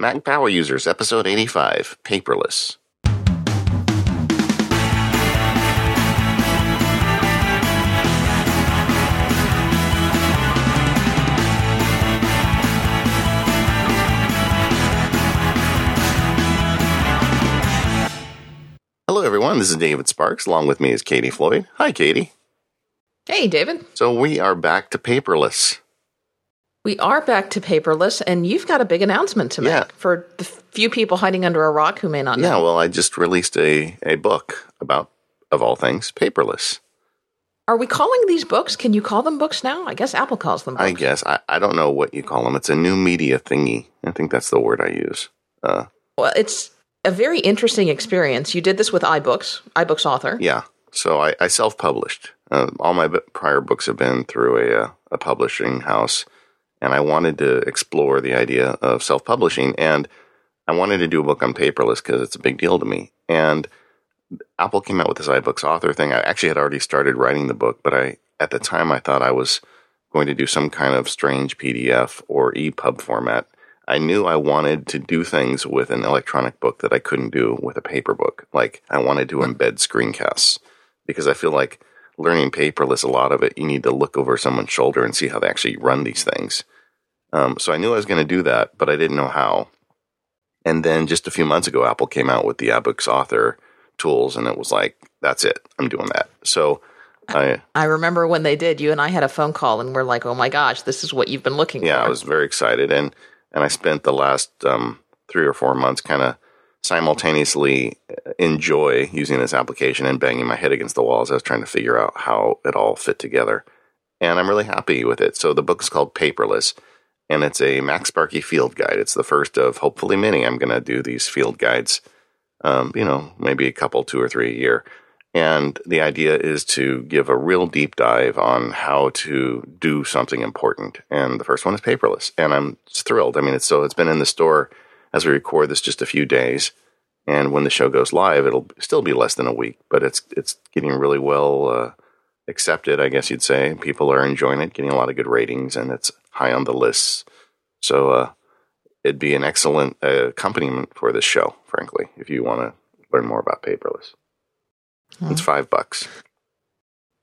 Mac Power Users, Episode 85 Paperless. Hello, everyone. This is David Sparks. Along with me is Katie Floyd. Hi, Katie. Hey, David. So we are back to paperless. We are back to paperless, and you've got a big announcement to make Yeah. for the few people hiding under a rock who may not know. Yeah, well, I just released a, a book about, of all things, paperless. Are we calling these books? Can you call them books now? I guess Apple calls them books. I guess. I, I don't know what you call them. It's a new media thingy. I think that's the word I use. Uh, Well, it's a very interesting experience. You did this with iBooks, iBooks author. yeah. So I, I self published. Uh, all my b- prior books have been through a, uh, a publishing house. And I wanted to explore the idea of self publishing. And I wanted to do a book on paperless because it's a big deal to me. And Apple came out with this iBooks author thing. I actually had already started writing the book, but I at the time I thought I was going to do some kind of strange PDF or EPUB format. I knew I wanted to do things with an electronic book that I couldn't do with a paper book. Like I wanted to embed screencasts because I feel like learning paperless, a lot of it, you need to look over someone's shoulder and see how they actually run these things. Um, so I knew I was going to do that, but I didn't know how. And then just a few months ago, Apple came out with the iBooks author tools, and it was like, that's it. I'm doing that. So I, I remember when they did, you and I had a phone call, and we're like, oh my gosh, this is what you've been looking yeah, for. Yeah, I was very excited, and and I spent the last um, three or four months kind of simultaneously enjoy using this application and banging my head against the wall as I was trying to figure out how it all fit together. And I'm really happy with it. So the book is called Paperless, and it's a MacSparky field guide. It's the first of hopefully many. I'm going to do these field guides, um, you know, maybe a couple, two or three a year. And the idea is to give a real deep dive on how to do something important. And the first one is paperless. And I'm thrilled. I mean, it's so it's been in the store as we record this just a few days. And when the show goes live, it'll still be less than a week, but it's it's getting really well uh, accepted, I guess you'd say. People are enjoying it, getting a lot of good ratings, and it's high on the lists. So uh, it'd be an excellent uh, accompaniment for this show, frankly, if you want to learn more about paperless. It's five bucks.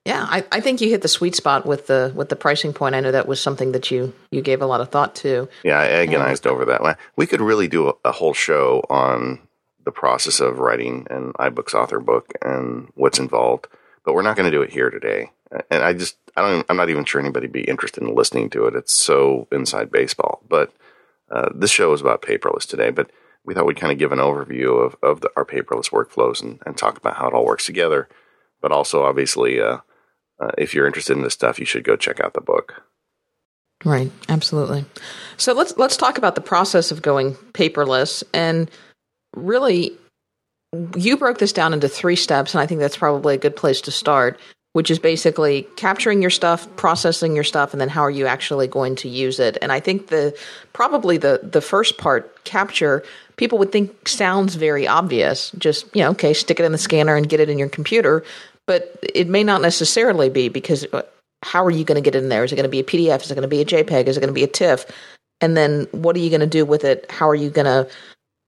Yeah, I, I think you hit the sweet spot with the with the pricing point. I know that was something that you you gave a lot of thought to. Yeah, I agonized over that. We could really do a, a whole show on the process of writing an iBooks author book and what's involved, but we're not going to do it here today. And I just, I don't I'm not even sure anybody would be interested in listening to it. It's so inside baseball. But uh, this show is about paperless today. But we thought we'd kind of give an overview of of the, our paperless workflows and, and talk about how it all works together. But also, obviously, uh, uh, if you're interested in this stuff, you should go check out the book. Right, absolutely. So let's let's talk about the process of going paperless and really you broke this down into three steps and I think that's probably a good place to start, which is basically capturing your stuff, processing your stuff and then how are you actually going to use it? And I think the probably the the first part, capture, people would think sounds very obvious. Just, you know, okay, stick it in the scanner and get it in your computer, but it may not necessarily be because uh, how are you going to get it in there? Is it going to be a PDF? Is it going to be a JPEG? Is it going to be a TIFF? And then what are you going to do with it? How are you going to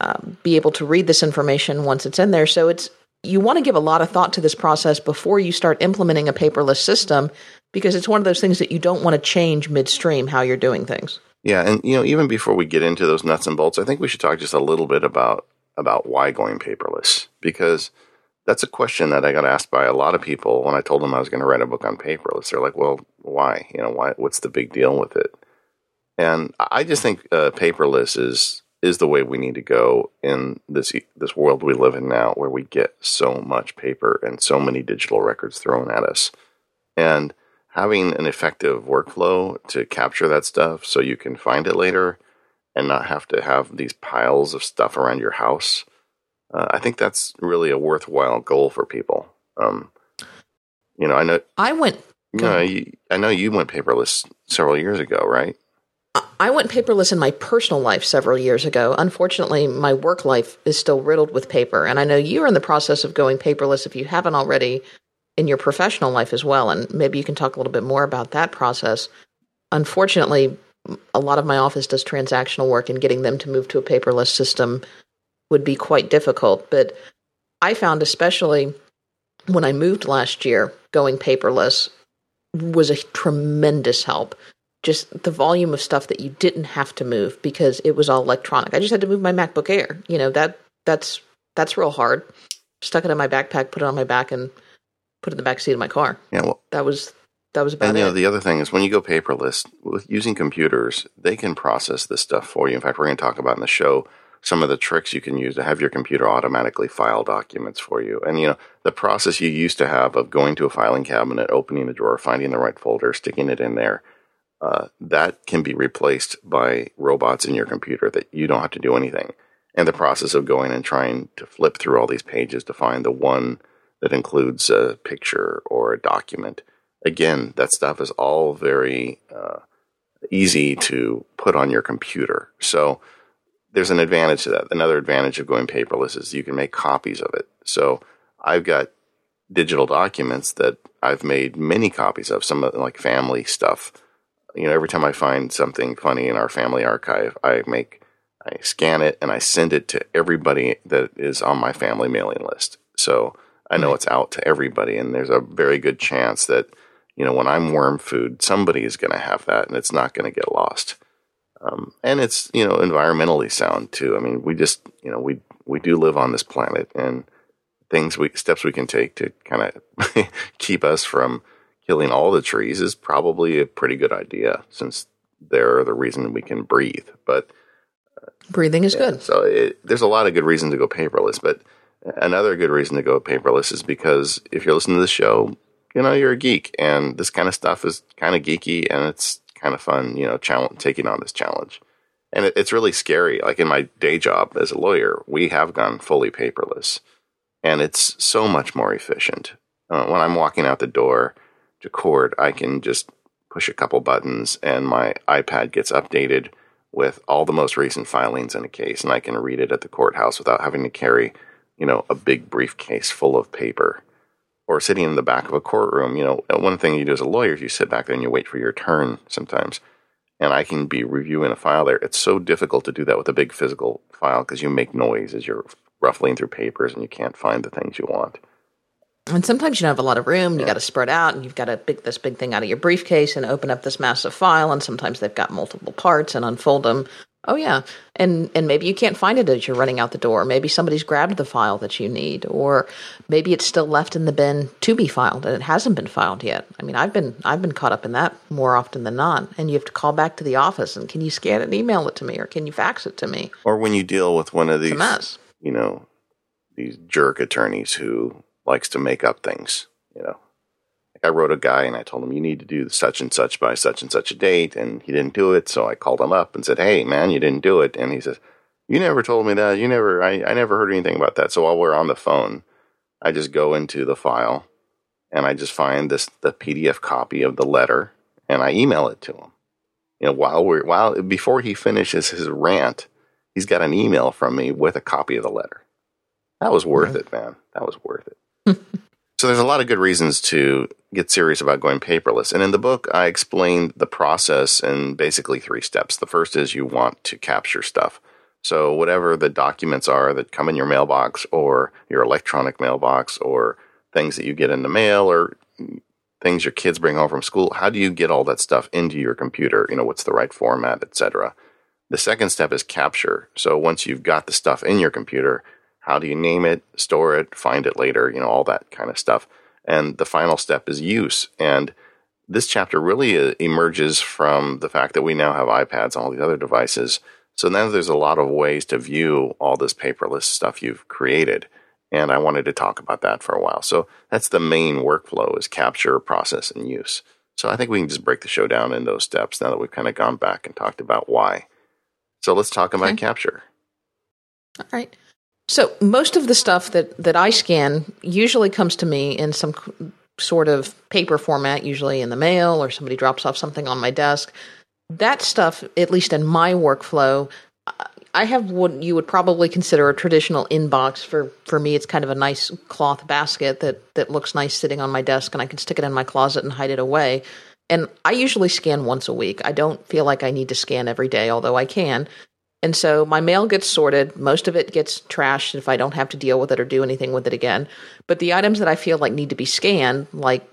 um, be able to read this information once it's in there? So it's you want to give a lot of thought to this process before you start implementing a paperless system because it's one of those things that you don't want to change midstream how you're doing things. Yeah, and you know, even before we get into those nuts and bolts, I think we should talk just a little bit about about why going paperless because that's a question that I got asked by a lot of people when I told them I was going to write a book on paperless. They're like, "Well, why? You know, why? What's the big deal with it?" And I just think uh, paperless is is the way we need to go in this this world we live in now, where we get so much paper and so many digital records thrown at us, and having an effective workflow to capture that stuff so you can find it later and not have to have these piles of stuff around your house. Uh, I think that's really a worthwhile goal for people. Um, you know, I know, I went you know, you, I know you went paperless several years ago, right? I went paperless in my personal life several years ago. Unfortunately, my work life is still riddled with paper. And I know you're in the process of going paperless if you haven't already in your professional life as well. And maybe you can talk a little bit more about that process. Unfortunately, a lot of my office does transactional work, and getting them to move to a paperless system would be quite difficult. But I found, especially when I moved last year, going paperless was a tremendous help. Just the volume of stuff that you didn't have to move because it was all electronic. I just had to move my MacBook Air. You know that that's that's real hard. Stuck it in my backpack, put it on my back, and put it in the back seat of my car. Yeah, well, that was that was about and you know the other thing is when you go paperless with using computers, they can process this stuff for you. In fact, we're going to talk about in the show some of the tricks you can use to have your computer automatically file documents for you. And you know, the process you used to have of going to a filing cabinet, opening a drawer, finding the right folder, sticking it in there, uh, that can be replaced by robots in your computer that you don't have to do anything. And the process of going and trying to flip through all these pages to find the one that includes a picture or a document. Again, that stuff is all very uh, easy to put on your computer. So there's an advantage to that. Another advantage of going paperless is you can make copies of it. So I've got digital documents that I've made many copies of, some of like family stuff. You know, every time I find something funny in our family archive, I make I scan it and I send it to everybody that is on my family mailing list. So I know it's out to everybody and there's a very good chance that you know when I'm worm food, somebody is going to have that and it's not going to get lost. Um, and it's you know environmentally sound too. I mean, we just you know we we do live on this planet, and things we steps we can take to kind of keep us from killing all the trees is probably a pretty good idea since they're the reason we can breathe. But breathing is yeah, good. So it, there's a lot of good reason to go paperless, but another good reason to go paperless is because if you're listening to the show, you know you're a geek, and this kind of stuff is kind of geeky, and it's kind of fun, you know, challenge, taking on this challenge. And it, it's really scary. Like in my day job as a lawyer, we have gone fully paperless, and it's so much more efficient. Uh, when I'm walking out the door to court, I can just push a couple buttons, and my iPad gets updated with all the most recent filings in a case, and I can read it at the courthouse without having to carry, you know, a big briefcase full of paper or sitting in the back of a courtroom, you know, one thing you do as a lawyer is you sit back there and you wait for your turn sometimes. And I can be reviewing a file there. It's so difficult to do that with a big physical file because you make noise as you're ruffling through papers and you can't find the things you want. And sometimes you don't have a lot of room. You got to spread out, and you've got to pick this big thing out of your briefcase and open up this massive file. And sometimes they've got multiple parts and unfold them. Oh yeah, and and maybe you can't find it as you're running out the door. Maybe somebody's grabbed the file that you need, or maybe it's still left in the bin to be filed and it hasn't been filed yet. I mean, I've been I've been caught up in that more often than not. And you have to call back to the office and can you scan it and email it to me, or can you fax it to me? Or when you deal with one of these, you know, these jerk attorneys who likes to make up things, you know. Like I wrote a guy and I told him you need to do such and such by such and such a date and he didn't do it, so I called him up and said, "Hey, man, you didn't do it." And he says, "You never told me that. You never I I never heard anything about that." So while we're on the phone, I just go into the file and I just find this the PDF copy of the letter and I email it to him. You know, while we're while before he finishes his rant, he's got an email from me with a copy of the letter. That was worth mm-hmm. it, man. That was worth it. So there's a lot of good reasons to get serious about going paperless. And in the book, I explained the process in basically three steps. The first is you want to capture stuff. So whatever the documents are that come in your mailbox or your electronic mailbox or things that you get in the mail or things your kids bring home from school, how do you get all that stuff into your computer? You know, what's the right format, etc. The second step is capture. So once you've got the stuff in your computer, how do you name it, store it, find it later, you know, all that kind of stuff. And the final step is use. And this chapter really uh, emerges from the fact that we now have iPads and all these other devices. So now there's a lot of ways to view all this paperless stuff you've created. And I wanted to talk about that for a while. So that's the main workflow is capture, process, and use. So I think we can just break the show down in those steps now that we've kind of gone back and talked about why. So let's talk about Okay. capture. All right. So most of the stuff that that I scan usually comes to me in some sort of paper format, usually in the mail or somebody drops off something on my desk. That stuff, at least in my workflow, I- have what you would probably consider a traditional inbox. For for me, it's kind of a nice cloth basket that that looks nice sitting on my desk, and I can stick it in my closet and hide it away. and I usually scan once a week. I don't feel like I need to scan every day, although I can. And so my mail gets sorted. Most of it gets trashed if I don't have to deal with it or do anything with it again. But the items that I feel like need to be scanned, like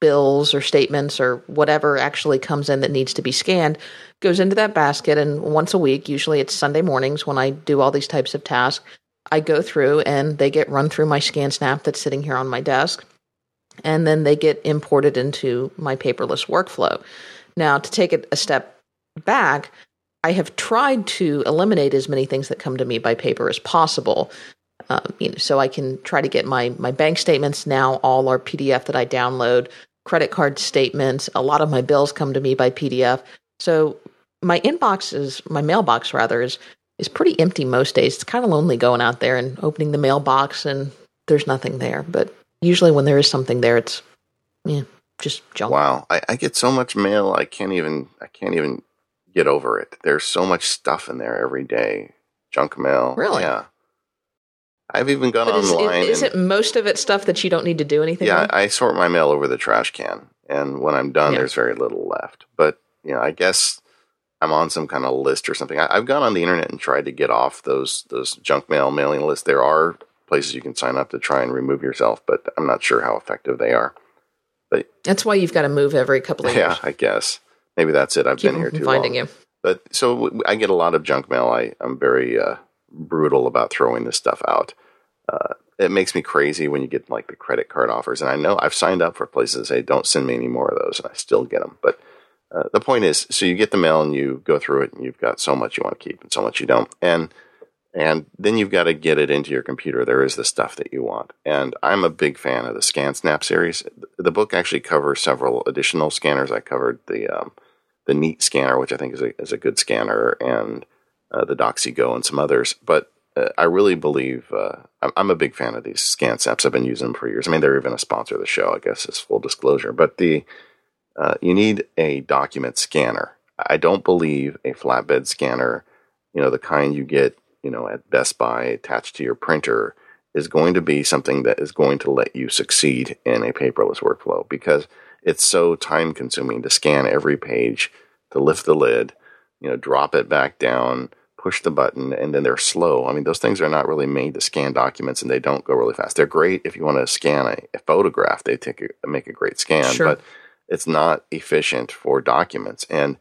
bills or statements or whatever actually comes in that needs to be scanned, goes into that basket. And once a week, usually it's Sunday mornings when I do all these types of tasks, I go through and they get run through my ScanSnap that's sitting here on my desk. And then they get imported into my paperless workflow. Now, to take it a step back, I have tried to eliminate as many things that come to me by paper as possible. Um, you know, so I can try to get my my bank statements now all are PDF that I download, credit card statements. A lot of my bills come to me by PDF. So my inbox is my mailbox rather is is pretty empty most days. It's kind of lonely going out there and opening the mailbox and there's nothing there. But usually when there is something there, it's yeah, just junk. Wow, I, I get so much mail. I can't even I can't even get over it. There's so much stuff in there every day. Junk mail. Really? Yeah. I've even gone But is, online. is, it most of it stuff that you don't need to do anything yeah, with? I sort my mail over the trash can, and when I'm done, Yeah. there's very little left. But you know, I guess I'm on some kind of list or something. I, I've gone on the internet and tried to get off those those junk mail mailing lists. There are places you can sign up to try and remove yourself, but I'm not sure how effective they are. But That's why you've got to move every couple of Yeah, years. I guess maybe that's it. I've Keep been here too finding long. you. But so I get a lot of junk mail. I, I'm very uh, brutal about throwing this stuff out. Uh, it makes me crazy when you get like the credit card offers. And I know I've signed up for places that say, don't send me any more of those. And I still get them. But uh, the point is, so you get the mail and you go through it and you've got so much you want to keep and so much you don't. And and then you've got to get it into your computer. There is the stuff that you want. And I'm a big fan of the ScanSnap series. The book actually covers several additional scanners. I covered the um, the Neat scanner, which I think is a, is a good scanner, and uh, the Doxie Go and some others. But uh, I really believe uh, I'm, I'm a big fan of these ScanSnaps. I've been using them for years. I mean, they're even a sponsor of the show. I guess is full disclosure. But the uh, you need a document scanner. I don't believe a flatbed scanner, you know, the kind you get, you know, at Best Buy attached to your printer, is going to be something that is going to let you succeed in a paperless workflow because it's so time consuming to scan every page, to lift the lid, you know, drop it back down, push the button, and then they're slow. I mean, those things are not really made to scan documents and they don't go really fast. They're great if you want to scan a, a photograph, they take a, make a great scan, Sure. but it's not efficient for documents. And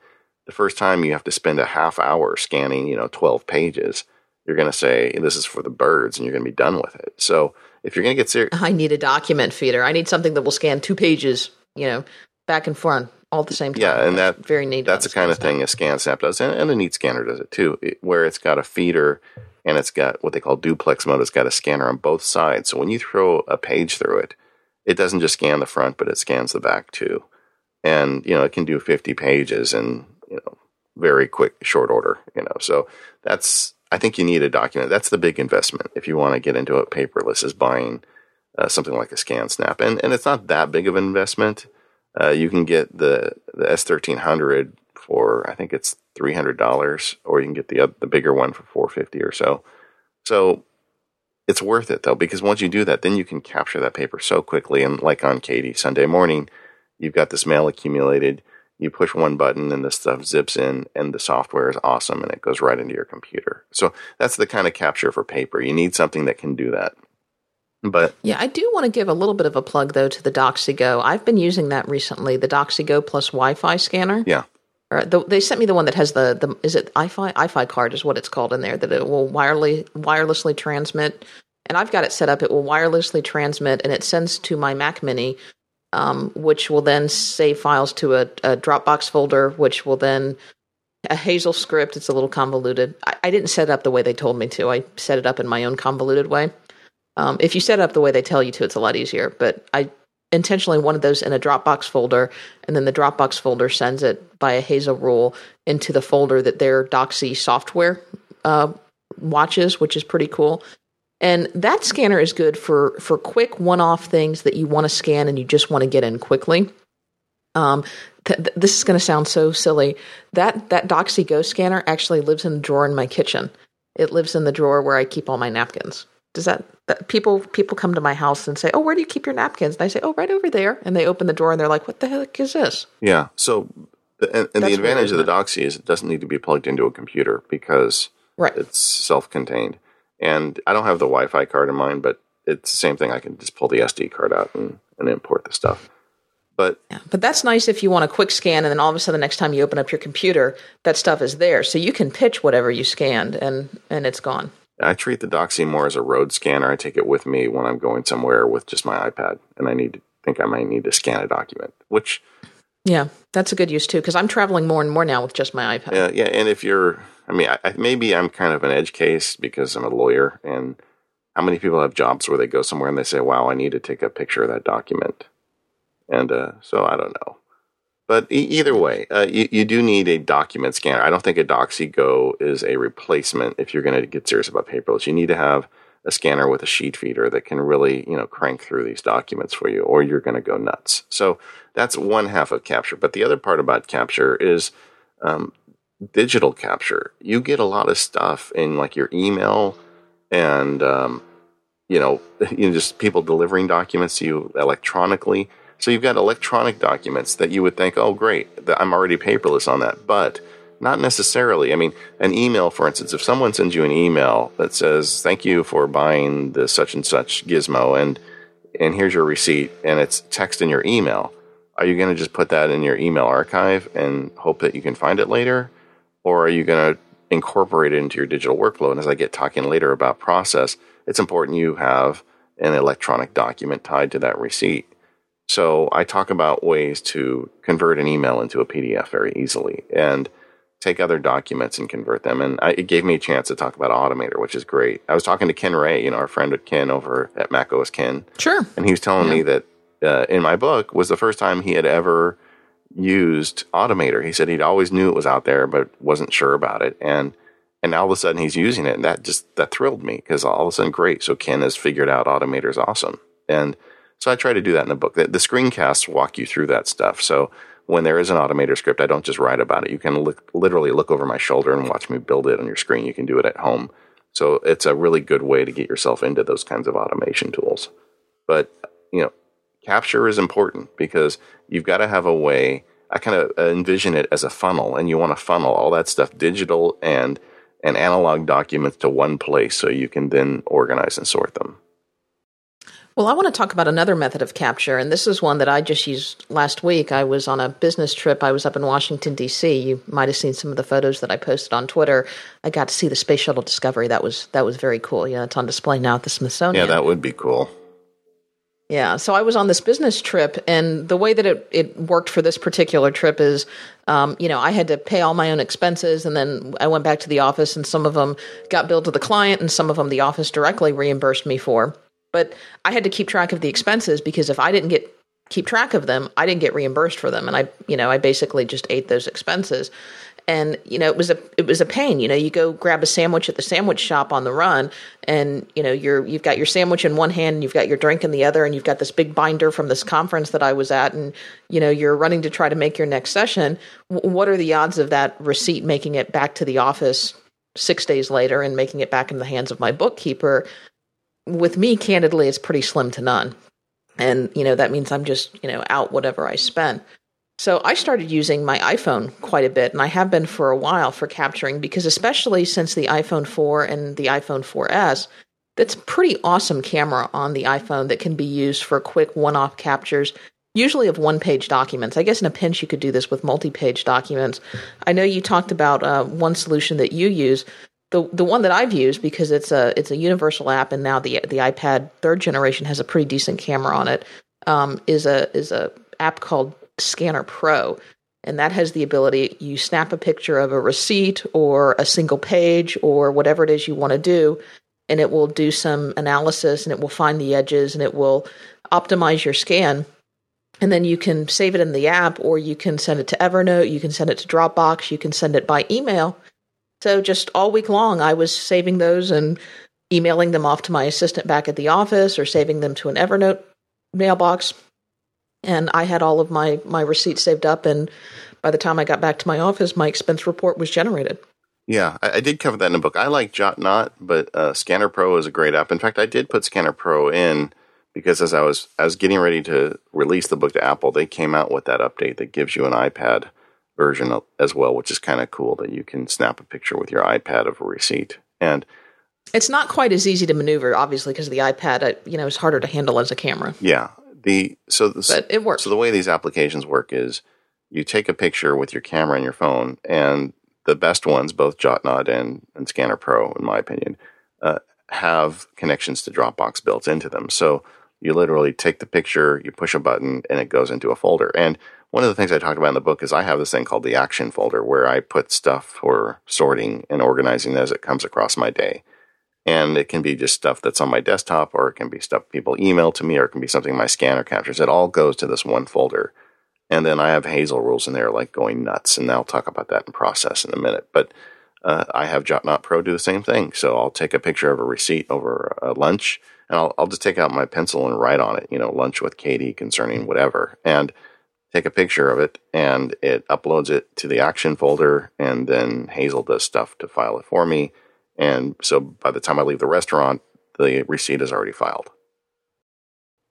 the first time you have to spend a half hour scanning, you know, 12 pages, you're going to say, this is for the birds, and you're going to be done with it. So if you're going to get serious, I need a document feeder. I need something that will scan two pages, you know, back and front all at the same time. Yeah, and That's that- very neat. that's the kind of thing a ScanSnap does, and, and a Neat Scanner does it too, it- where it's got a feeder and it's got what they call duplex mode. It's got a scanner on both sides. So when you throw a page through it, it doesn't just scan the front, but it scans the back too. And you know, it can do 50 pages in you know very quick, short order. You know, so that's I think you need a document. That's the big investment if you want to get into it paperless is buying uh, something like a ScanSnap, and and it's not that big of an investment. Uh, you can get the the S thirteen hundred for I think it's three hundred dollars, or you can get the oth- the bigger one for four fifty or so. So it's worth it though because once you do that, then you can capture that paper so quickly. And like on Katie Sunday morning, you've got this mail accumulated. You push one button and the stuff zips in, and the software is awesome, and it goes right into your computer. So that's the kind of capture for paper. You need something that can do that. But Yeah, I do want to give a little bit of a plug though to the Doxie Go. I've been using that recently, the Doxie Go plus Wi-Fi scanner. yeah, Or the, they sent me the one that has the the is it Eye-Fi Eye-Fi card is what it's called in there that it will wirely wirelessly transmit. And I've got it set up. It will wirelessly transmit, and it sends to my Mac Mini, um, which will then save files to a, a Dropbox folder, which will then a Hazel script. It's a little convoluted. I, I didn't set it up the way they told me to. I set it up in my own convoluted way. Um, if you set it up the way they tell you to, it's a lot easier. But I intentionally wanted those in a Dropbox folder, and then the Dropbox folder sends it by a Hazel rule into the folder that their Doxie software uh, watches, which is pretty cool. And that scanner is good for for quick one-off things that you want to scan and you just want to get in quickly. Um, th- th- this is going to sound so silly. That that Doxie Go scanner actually lives in the drawer in my kitchen. It lives in the drawer where I keep all my napkins. Does that, that people people come to my house and say, "Oh, where do you keep your napkins?" And I say, "Oh, right over there." And they open the door and they're like, "What the heck is this?" Yeah. So, and, and the advantage of the Doxie is it doesn't need to be plugged into a computer because Right. it's self-contained. And I don't have the Wi-Fi card in mine, but it's the same thing. I can just pull the SD card out and, and import the stuff. But Yeah. But that's nice if you want a quick scan and then all of a sudden the next time you open up your computer, that stuff is there. So you can pitch whatever you scanned and and it's gone. I treat the Doxie more as a road scanner. I take it with me when I'm going somewhere with just my iPad, and I need to think I might need to scan a document. Which, Yeah, that's a good use too because I'm traveling more and more now with just my iPad. Yeah, yeah, and if you're, I mean, I, I, maybe I'm kind of an edge case because I'm a lawyer, and how many people have jobs where they go somewhere and they say, "Wow, I need to take a picture of that document," and uh, so I don't know. But e- either way, uh, you, you do need a document scanner. I don't think a Doxie Go is a replacement if you're going to get serious about paperless. You need to have a scanner with a sheet feeder that can really, you know, crank through these documents for you, or you're going to go nuts. So that's one half of capture. But the other part about capture is um, digital capture. You get a lot of stuff in like your email and um, you know, you know, just people delivering documents to you electronically. So you've got electronic documents that you would think, oh, great, I'm already paperless on that, but not necessarily. I mean, an email, for instance, if someone sends you an email that says, "Thank you for buying the such and such gizmo," and and here's your receipt, and it's text in your email, are you going to just put that in your email archive and hope that you can find it later, or are you going to incorporate it into your digital workflow? And as I get talking later about process, it's important you have an electronic document tied to that receipt. So I talk about ways to convert an email into a PDF very easily and take other documents and convert them. And I, it gave me a chance to talk about Automator, which is great. I was talking to Ken Ray, you know, our friend Ken over at Mac OS Ken, Sure. and he was telling me that uh, in my book was the first time he had ever used Automator. He said he'd always knew it was out there, but wasn't sure about it. And and now all of a sudden he's using it, and that just that thrilled me because all of a sudden, great. So Ken has figured out Automator is awesome, and so I try to do that in the book. The, screencasts walk you through that stuff. So when there is an Automator script, I don't just write about it. You can look, literally look over my shoulder and watch me build it on your screen. You can do it at home. So it's a really good way to get yourself into those kinds of automation tools. But you know, capture is important because you've got to have a way. I kind of envision it as a funnel, and you want to funnel all that stuff, digital and and analog documents, to one place, so you can then organize and sort them. Well, I want to talk about another method of capture, and this is one that I just used last week. I was on a business trip. I was up in Washington, D.C. You might have seen some of the photos that I posted on Twitter. I got to see the Space Shuttle Discovery. That was that was very cool. Yeah, it's on display now at the Smithsonian. Yeah, that would be cool. Yeah, so I was on this business trip, and the way that it, it worked for this particular trip is, um, you know, I had to pay all my own expenses, and then I went back to the office, and some of them got billed to the client, and some of them the office directly reimbursed me for. But I had to keep track of the expenses because if I didn't get keep track of them, I didn't get reimbursed for them, and I, you know, I basically just ate those expenses. And you know, it was a it was a pain. You know, you go grab a sandwich at the sandwich shop on the run, and you know, you're you've got your sandwich in one hand, and you've got your drink in the other, and you've got this big binder from this conference that I was at, and you know, you're running to try to make your next session. W- what are the odds of that receipt making it back to the office six days later and making it back in the hands of my bookkeeper? With me, candidly, it's pretty slim to none. And, you know, that means I'm just, you know, out whatever I spend. So I started using my iPhone quite a bit, and I have been for a while for capturing because, especially since the iPhone 4 and the iPhone 4S, that's pretty awesome camera on the iPhone that can be used for quick one off captures, usually of one page documents. I guess in a pinch you could do this with multi page documents. I know you talked about uh, one solution that you use. The, the one that I've used because it's a it's a universal app and now the the iPad third generation has a pretty decent camera on it um, is a is a app called Scanner Pro, and that has the ability you snap a picture of a receipt or a single page or whatever it is you want to do, and it will do some analysis and it will find the edges and it will optimize your scan. And then you can save it in the app, or you can send it to Evernote, you can send it to Dropbox, you can send it by email. So just all week long, I was saving those and emailing them off to my assistant back at the office or saving them to an Evernote mailbox and I had all of my my receipts saved up and by the time I got back to my office my expense report was generated. Yeah, I, I, did cover that in the book. I like JotNot, but uh, Scanner Pro is a great app. In fact, I did put Scanner Pro in because as I was I was getting ready to release the book to Apple, they came out with that update that gives you an iPad version as well, which is kind of cool that you can snap a picture with your iPad of a receipt. And it's not quite as easy to maneuver, obviously, because the iPad, uh, you know, is harder to handle as a camera. Yeah, the so the, but it works. So the way these applications work is you take a picture with your camera and your phone, and the best ones, both JotNot and, and Scanner Pro, in my opinion, uh, have connections to Dropbox built into them. So you literally take the picture, you push a button, and it goes into a folder. And one of the things I talked about in the book is I have this thing called the action folder where I put stuff for sorting and organizing as it comes across my day. And it can be just stuff that's on my desktop, or it can be stuff people email to me, or it can be something my scanner captures. It all goes to this one folder. And then I have Hazel rules in there, like going nuts, and I'll talk about that in process in a minute. But uh, I have JotNot Pro do the same thing. So I'll take a picture of a receipt over a lunch, and I'll, I'll just take out my pencil and write on it, you know, lunch with Katie concerning whatever, and take a picture of it, and it uploads it to the action folder, and then Hazel does stuff to file it for me. And so by the time I leave the restaurant, the receipt is already filed.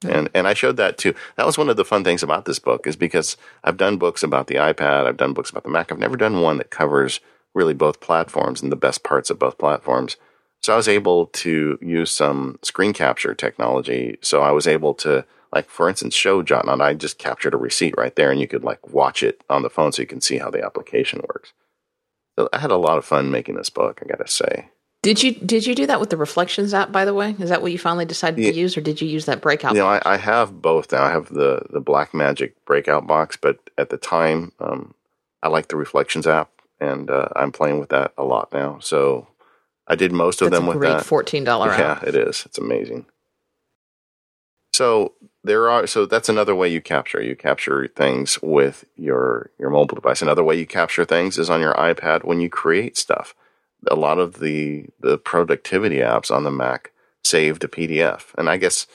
And and I showed that too. That was one of the fun things about this book is because I've done books about the iPad, I've done books about the Mac. I've never done one that covers really both platforms and the best parts of both platforms. So I was able to use some screen capture technology. So I was able to like for instance show John and I just captured a receipt right there and you could like watch it on the phone so you can see how the application works. So I had a lot of fun making this book, I gotta say. Did you did you do that with the Reflections app? By the way, is that what you finally decided yeah. to use, or did you use that breakout? You know, I, I, have both now. I have the the Blackmagic breakout box, but at the time, um, I like the Reflections app, and uh, I'm playing with that a lot now. So I did most of That's them with great that. Fourteen dollar app. Yeah, it is. It's amazing. So there are so that's another way you capture. You capture things with your your mobile device. Another way you capture things is on your iPad when you create stuff a lot of the the productivity apps on the Mac save to PDF. And I guess,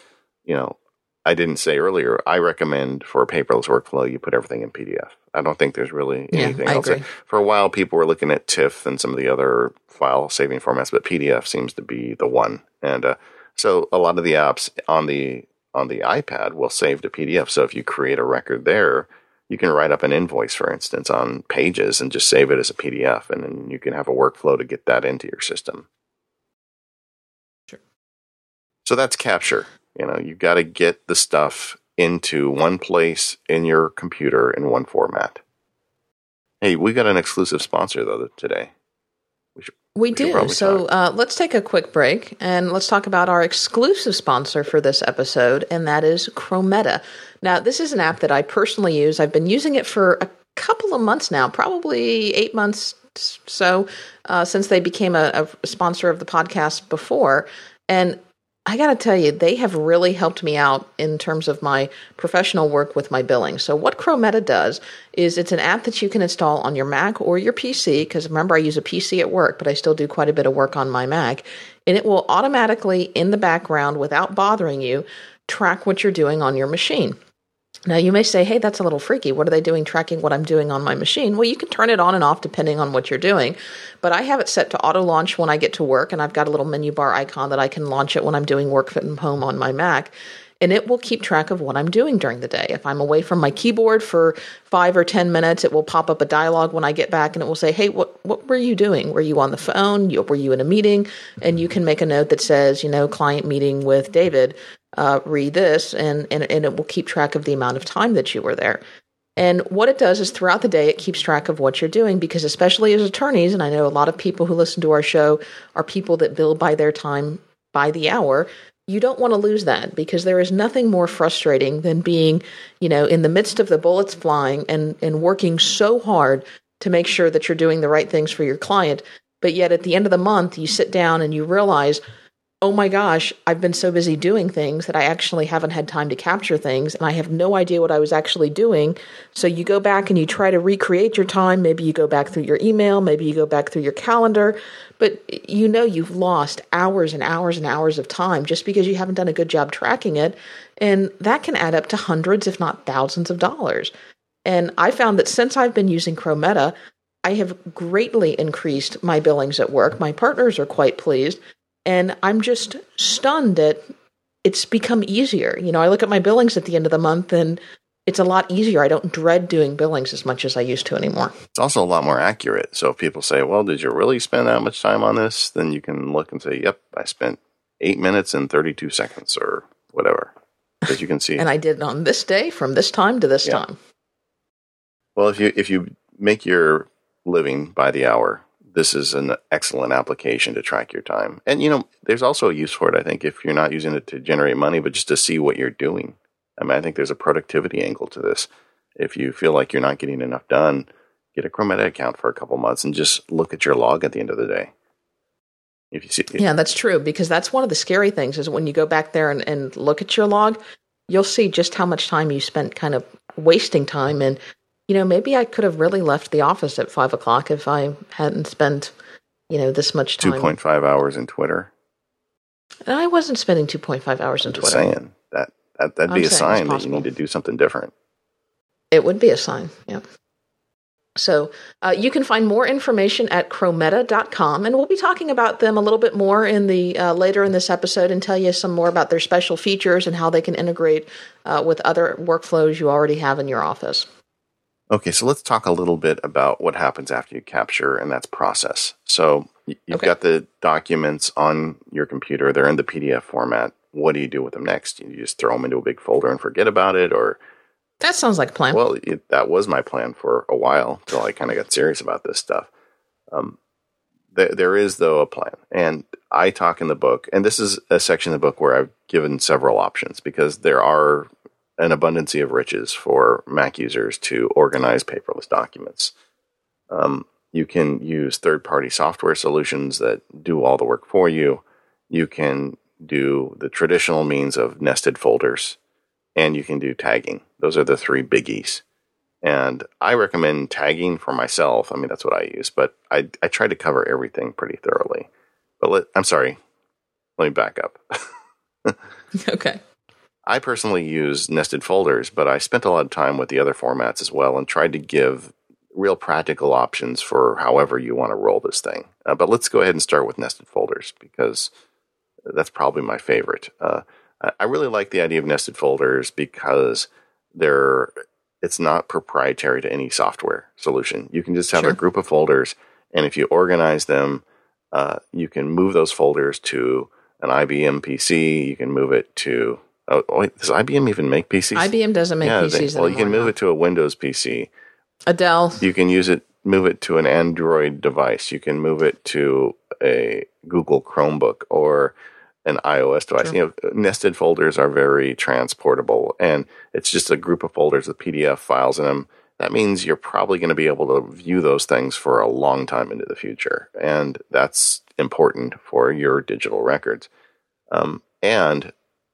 you know, I didn't say earlier, I recommend for a paperless workflow you put everything in PDF. I don't think there's really anything yeah, else. Agree. For a while people were looking at TIFF and some of the other file saving formats, but PDF seems to be the one. And uh, so a lot of the apps on the on the iPad will save to PDF. So if you create a record there, you can write up an invoice, for instance, on pages and just save it as a PDF, and then you can have a workflow to get that into your system. Sure. So that's capture. You know, you've got to get the stuff into one place in your computer in one format. Hey, we got an exclusive sponsor though today. We, should, we, we do. So uh, let's take a quick break and let's talk about our exclusive sponsor for this episode, and that is Chrometa. Now, this is an app that I personally use. I've been using it for a couple of months now, probably eight months so uh, since they became a, a sponsor of the podcast before. And I got to tell you, they have really helped me out in terms of my professional work with my billing. So, what Chrometa does is it's an app that you can install on your Mac or your PC, because remember, I use a PC at work, but I still do quite a bit of work on my Mac. And it will automatically, in the background, without bothering you, track what you're doing on your machine. Now, you may say, hey, that's a little freaky. What are they doing tracking what I'm doing on my machine? Well, you can turn it on and off depending on what you're doing. But I have it set to auto launch when I get to work, and I've got a little menu bar icon that I can launch it when I'm doing work from home on my Mac. And it will keep track of what I'm doing during the day. If I'm away from my keyboard for five or 10 minutes, it will pop up a dialog when I get back and it will say, Hey, what, what were you doing? Were you on the phone? Were you in a meeting? And you can make a note that says, you know, client meeting with David uh, read this, and, and, and it will keep track of the amount of time that you were there. And what it does is throughout the day, it keeps track of what you're doing because, especially as attorneys, and I know a lot of people who listen to our show are people that bill by their time by the hour. You don't want to lose that because there is nothing more frustrating than being, you know, in the midst of the bullets flying and, and working so hard to make sure that you're doing the right things for your client. But yet at the end of the month, you sit down and you realize, oh my gosh, I've been so busy doing things that I actually haven't had time to capture things and I have no idea what I was actually doing. So you go back and you try to recreate your time. Maybe you go back through your email, maybe you go back through your calendar, but you know you've lost hours and hours and hours of time just because you haven't done a good job tracking it. And that can add up to hundreds, if not thousands of dollars. And I found that since I've been using Chrometa, I have greatly increased my billings at work. My partners are quite pleased. And I'm just stunned that it's become easier. You know, I look at my billings at the end of the month and it's a lot easier. I don't dread doing billings as much as I used to anymore. It's also a lot more accurate. So if people say, well, did you really spend that much time on this? Then you can look and say, yep, I spent eight minutes and 32 seconds or whatever. Because you can see. and I did it on this day from this time to this yeah. time. Well, if you if you make your living by the hour, this is an excellent application to track your time. And you know, there's also a use for it. I think if you're not using it to generate money, but just to see what you're doing. I mean, I think there's a productivity angle to this. If you feel like you're not getting enough done, get a Chrometa account for a couple months and just look at your log at the end of the day. If you see, yeah, that's true because that's one of the scary things is when you go back there and, and look at your log, you'll see just how much time you spent kind of wasting time and you know, maybe I could have really left the office at five o'clock if I hadn't spent, you know, this much time. Two point five hours in Twitter. And I wasn't spending two point five hours in Twitter. Saying that, that that'd be I'm a sign that you need to do something different. It would be a sign, yeah. So uh, you can find more information at chrometa.com, and we'll be talking about them a little bit more in the uh, later in this episode and tell you some more about their special features and how they can integrate uh, with other workflows you already have in your office. Okay, so let's talk a little bit about what happens after you capture, and that's process. So you've okay. got the documents on your computer; they're in the PDF format. What do you do with them next? You just throw them into a big folder and forget about it, or that sounds like a plan. Well, it, that was my plan for a while until I kind of got serious about this stuff. Um, th- there is though a plan, and I talk in the book, and this is a section of the book where I've given several options because there are an abundance of riches for Mac users to organize paperless documents. Um, you can use third party software solutions that do all the work for you. You can do the traditional means of nested folders, and you can do tagging. Those are the three biggies. And I recommend tagging for myself. I mean, that's what I use, but I, I try to cover everything pretty thoroughly. But let, I'm sorry, let me back up. okay. I personally use nested folders, but I spent a lot of time with the other formats as well and tried to give real practical options for however you want to roll this thing. Uh, but let's go ahead and start with nested folders because that's probably my favorite. Uh, I really like the idea of nested folders because they're it's not proprietary to any software solution. You can just have sure. a group of folders, and if you organize them, uh, you can move those folders to an IBM PC. You can move it to Oh, wait, does IBM even make PCs? IBM doesn't make yeah, PCs. They, well, you can move it to a Windows PC. A Dell. You can use it, move it to an Android device. You can move it to a Google Chromebook or an iOS device. Sure. You know, nested folders are very transportable, and it's just a group of folders with PDF files in them. That means you're probably going to be able to view those things for a long time into the future, and that's important for your digital records. Um, and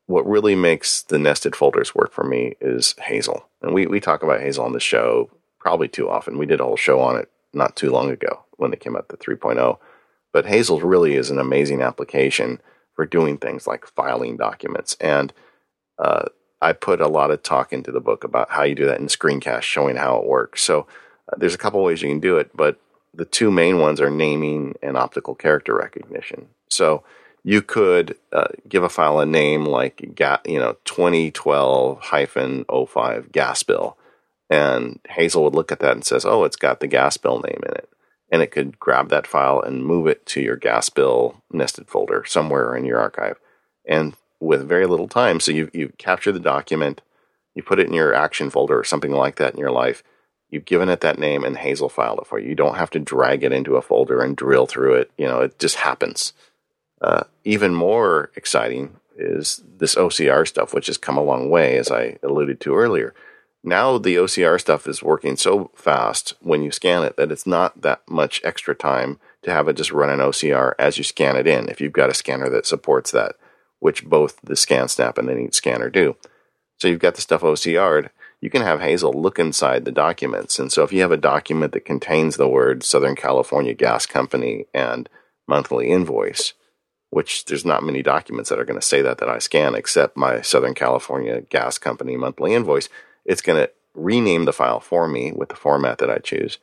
what really makes the nested folders work for me is Hazel. And we, we talk about Hazel on the show probably too often. We did a whole show on it not too long ago when they came out the 3.0. But Hazel really is an amazing application for doing things like filing documents. And uh, I put a lot of talk into the book about how you do that in screencast, showing how it works. So uh, there's a couple ways you can do it, but the two main ones are naming and optical character recognition. So you could uh, give a file a name like ga- you know 2012 hyphen 05 gas bill. And hazel would look at that and says oh it's got the gas bill name in it. And it could grab that file and move it to your gas bill nested folder somewhere in your archive. And with very little time so you you capture the document you put it in your action folder or something like that in your life you've given it that name and hazel filed it for you. You don't have to drag it into a folder and drill through it. You know it just happens uh, even more exciting is this OCR stuff, which has come a long way, as I alluded to earlier. Now the OCR stuff is working so fast when you scan it that it's not that much extra time to have it just run an OCR as you scan it in. If you've got a scanner that supports that, which both the ScanSnap and the Neat Scanner do. So you've got the stuff OCR'd. You can have Hazel look inside the documents. And so if you have a document that contains the word Southern California Gas Company and monthly invoice, which there's not many documents that are going to say that that I scan except my Southern California Gas Company monthly invoice. It's going to rename the file for me with the format that I choose.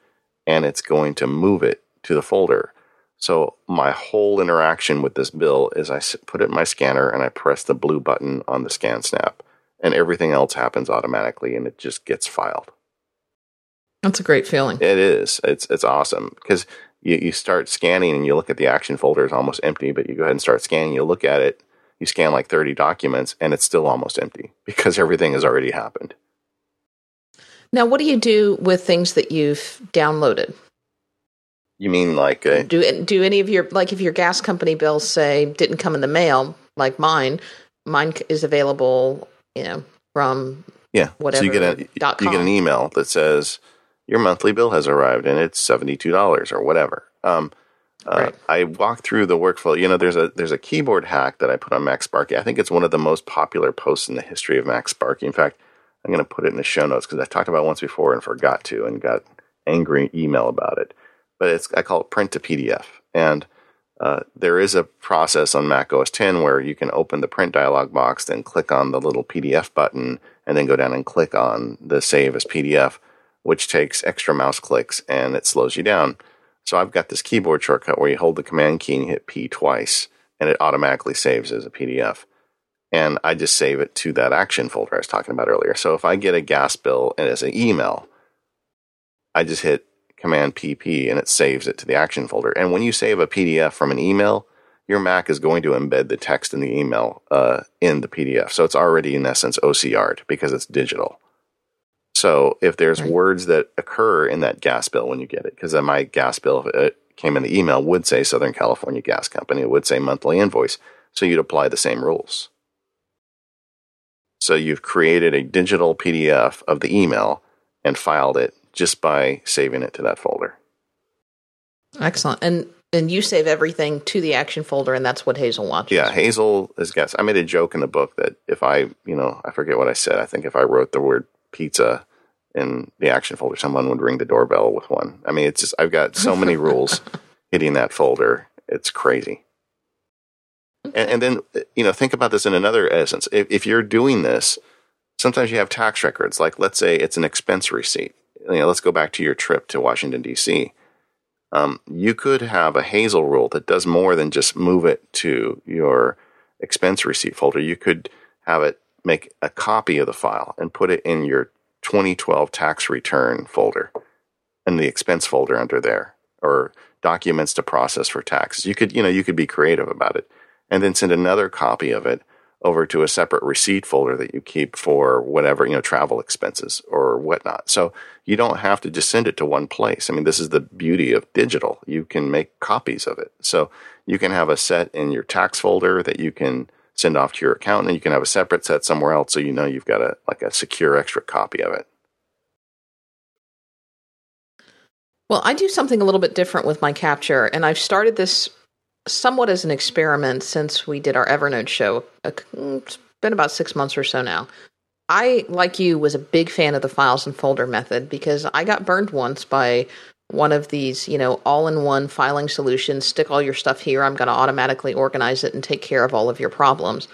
and it's going to move it to the folder. So my whole interaction with this bill is I put it in my scanner and I press the blue button on the ScanSnap and everything else happens automatically and it just gets filed. That's a great feeling. It is. It's it's awesome because you, you start scanning and you look at the action folder is almost empty, but you go ahead and start scanning, you look at it, you scan like 30 documents and it's still almost empty because everything has already happened. Now, what do you do with things that you've downloaded? You mean like a, do do any of your like if your gas company bills say didn't come in the mail like mine, mine is available, you know, from yeah, whatever. So you get a you get an email that says your monthly bill has arrived and it's seventy two dollars or whatever. Um, uh, right. I walk through the workflow. You know, there's a there's a keyboard hack that I put on MacSparky. I think it's one of the most popular posts in the history of MacSparky. In fact, I'm going to put it in the show notes because I talked about it once before and forgot to and got angry email about it but it's I call it print to PDF. And uh, there is a process on Mac OS 10 where you can open the print dialog box, then click on the little PDF button, and then go down and click on the save as PDF, which takes extra mouse clicks and it slows you down. So I've got this keyboard shortcut where you hold the command key and hit P twice, and it automatically saves as a PDF. And I just save it to that action folder I was talking about earlier. So if I get a gas bill and it's an email, I just hit Command PP and it saves it to the action folder. And when you save a PDF from an email, your Mac is going to embed the text in the email uh, in the PDF. So it's already, in essence, OCR'd because it's digital. So if there's right. words that occur in that gas bill when you get it, because my gas bill it came in the email would say Southern California Gas Company, it would say monthly invoice. So you'd apply the same rules. So you've created a digital PDF of the email and filed it just by saving it to that folder. Excellent. And and you save everything to the action folder, and that's what Hazel watches. Yeah, Hazel is guess. I made a joke in the book that if I, you know, I forget what I said. I think if I wrote the word pizza in the action folder, someone would ring the doorbell with one. I mean, it's just I've got so many rules hitting that folder. It's crazy. And, and, then you know, think about this in another essence. If, if you're doing this, sometimes you have tax records. Like, let's say it's an expense receipt you know, let's go back to your trip to Washington D.C. Um, you could have a Hazel rule that does more than just move it to your expense receipt folder. You could have it make a copy of the file and put it in your 2012 tax return folder and the expense folder under there or documents to process for taxes. You could, you know, you could be creative about it and then send another copy of it over to a separate receipt folder that you keep for whatever, you know, travel expenses or whatnot. So you don't have to just send it to one place. I mean, this is the beauty of digital. You can make copies of it. So you can have a set in your tax folder that you can send off to your accountant and you can have a separate set somewhere else so you know you've got a like a secure extra copy of it. Well, I do something a little bit different with my capture, and I've started this somewhat as an experiment since we did our Evernote show. Uh, mm, it's been about six months or so now. I, like you, was a big fan of the files and folder method because I got burned once by one of these, you know, all in one filing solutions. Stick all your stuff here. I'm going to automatically organize it and take care of all of your problems.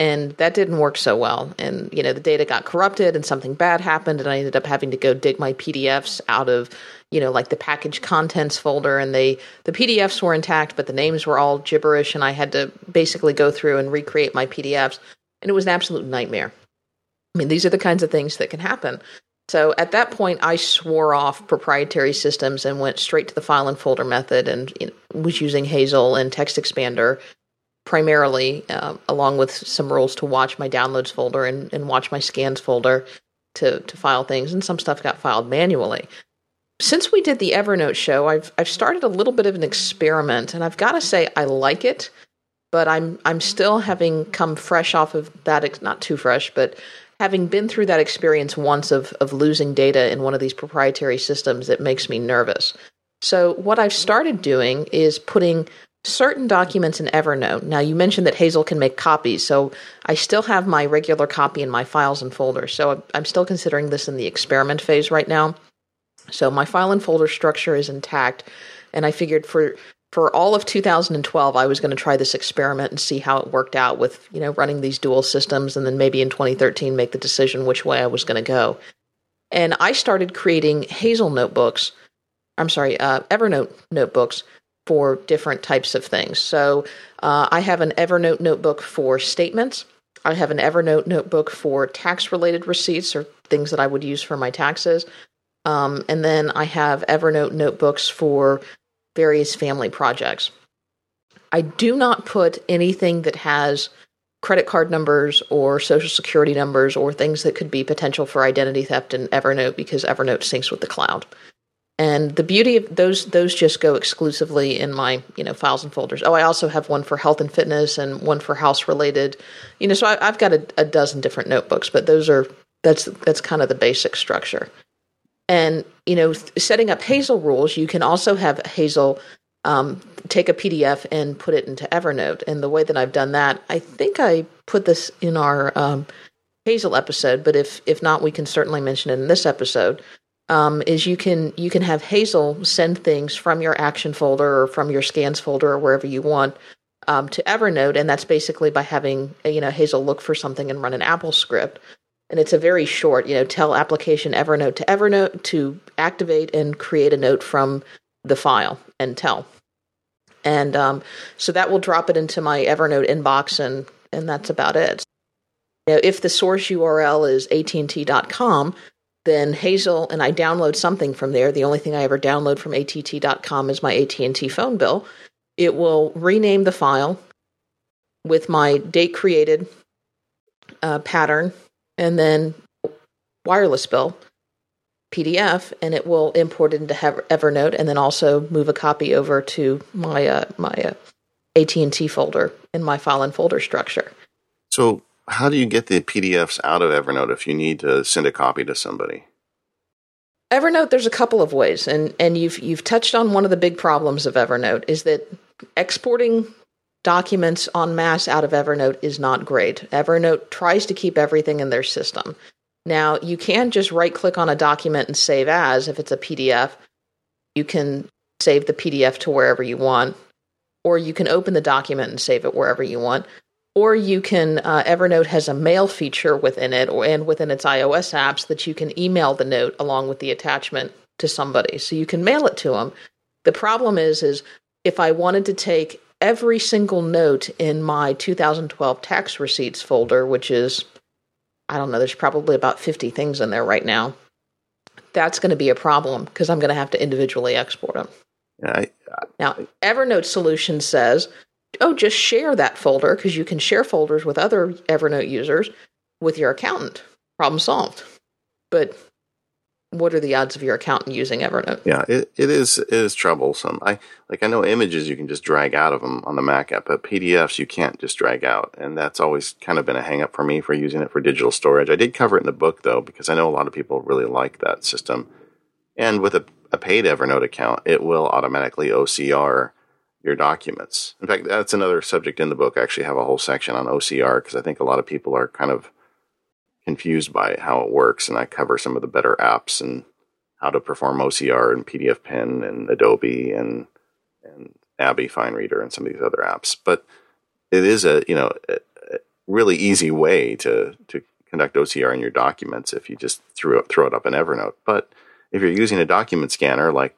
And that didn't work so well. And, you know, the data got corrupted and something bad happened. And I ended up having to go dig my PDFs out of you know like the package contents folder and they the pdfs were intact but the names were all gibberish and i had to basically go through and recreate my pdfs and it was an absolute nightmare i mean these are the kinds of things that can happen so at that point i swore off proprietary systems and went straight to the file and folder method and you know, was using hazel and Text Expander primarily uh, along with some rules to watch my downloads folder and, and watch my scans folder to, to file things. And some stuff got filed manually. Since we did the Evernote show, I've I've started a little bit of an experiment, and I've got to say I like it, but I'm I'm still having come fresh off of that, not too fresh, but having been through that experience once of of losing data in one of these proprietary systems, it makes me nervous. So what I've started doing is putting certain documents in Evernote. Now you mentioned that Hazel can make copies, so I still have my regular copy in my files and folders. So I'm still considering this in the experiment phase right now. So my file and folder structure is intact, and I figured for for all of 2012 I was going to try this experiment and see how it worked out with, you know, running these dual systems and then maybe in 2013 make the decision which way I was going to go. And I started creating Hazel notebooks I'm sorry, uh, Evernote notebooks for different types of things. So uh, I have an Evernote notebook for statements. I have an Evernote notebook for tax related receipts or things that I would use for my taxes. Um, and then I have Evernote notebooks for various family projects. I do not put anything that has credit card numbers or social security numbers or things that could be potential for identity theft in Evernote because Evernote syncs with the cloud. And the beauty of those those just go exclusively in my you know files and folders. Oh, I also have one for health and fitness and one for house related. You know, so I, have got a, a dozen different notebooks, but those are that's that's kind of the basic structure. And you know, setting up Hazel rules, you can also have Hazel um, take a PDF and put it into Evernote. And the way that I've done that, I think I put this in our um, Hazel episode, but if if not, we can certainly mention it in this episode um, is you can you can have Hazel send things from your action folder or from your scans folder or wherever you want um, to Evernote, and that's basically by having you know Hazel look for something and run an Apple script. And it's a very short, you know, tell application Evernote to Evernote to activate and create a note from the file and tell. And um, so that will drop it into my Evernote inbox, and and that's about it. You know, if the source URL is att.com, then Hazel and I download something from there. The only thing I ever download from att.com is my AT&T phone bill. It will rename the file with my date created uh, pattern and then wireless bill PDF, and it will import it into Evernote, and then also move a copy over to my uh, my uh, AT and T folder in my file and folder structure. So how do you get the PDFs out of Evernote if you need to send a copy to somebody? Evernote, there's a couple of ways, and and you've you've touched on one of the big problems of Evernote is that exporting documents en masse out of Evernote is not great. Evernote tries to keep everything in their system. Now, you can just right click on a document and save as if it's a PDF. You can save the PDF to wherever you want, or you can open the document and save it wherever you want or you can uh, evernote has a mail feature within it or and within its ios apps that you can email the note along with the attachment to somebody so you can mail it to them the problem is is if i wanted to take every single note in my 2012 tax receipts folder which is i don't know there's probably about 50 things in there right now that's going to be a problem because i'm going to have to individually export them I, I, now evernote solution says oh, just share that folder because you can share folders with other Evernote users with your accountant. Problem solved. But what are the odds of your accountant using Evernote? Yeah, it, it is it is troublesome. I like I know images you can just drag out of them on the Mac app, but PDFs you can't just drag out, and that's always kind of been a hangup for me for using it for digital storage. I did cover it in the book though because I know a lot of people really like that system. And with a, a paid Evernote account, it will automatically OCR your documents. In fact, that's another subject in the book. I actually have a whole section on OCR because I think a lot of people are kind of confused by how it works, and I cover some of the better apps and how to perform OCR and PDF Pen and Adobe and and ABBYY FineReader and some of these other apps. But it is a you know a really easy way to to conduct OCR in your documents if you just throw it, throw it up in Evernote. But if you're using a document scanner like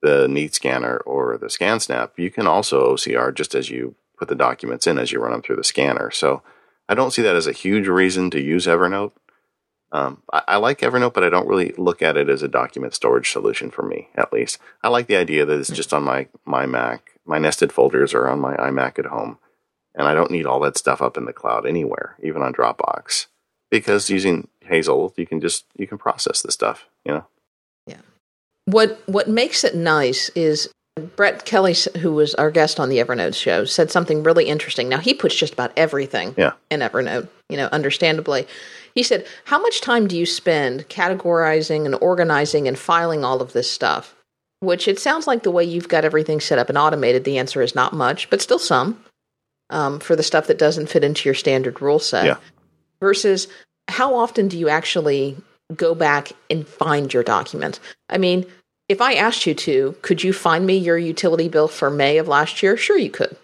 the Neat Scanner or the ScanSnap, you can also OCR just as you put the documents in as you run them through the scanner. So I don't see that as a huge reason to use Evernote. Um, I, I, like Evernote, but I don't really look at it as a document storage solution for me, at least. I like the idea that it's just on my, my Mac. My nested folders are on my iMac at home, and I don't need all that stuff up in the cloud anywhere, even on Dropbox, because using Hazel, you can just you can process the stuff, you know. Yeah. What what makes it nice is Brett Kelly, who was our guest on the Evernote show, said something really interesting. Now he puts just about everything yeah. in Evernote, you know, understandably. He said, "How much time do you spend categorizing and organizing and filing all of this stuff?" Which it sounds like the way you've got everything set up and automated. The answer is not much, but still some um, for the stuff that doesn't fit into your standard rule set. Yeah. Versus, how often do you actually go back and find your document? I mean, if I asked you to, could you find me your utility bill for May of last year? Sure, you could.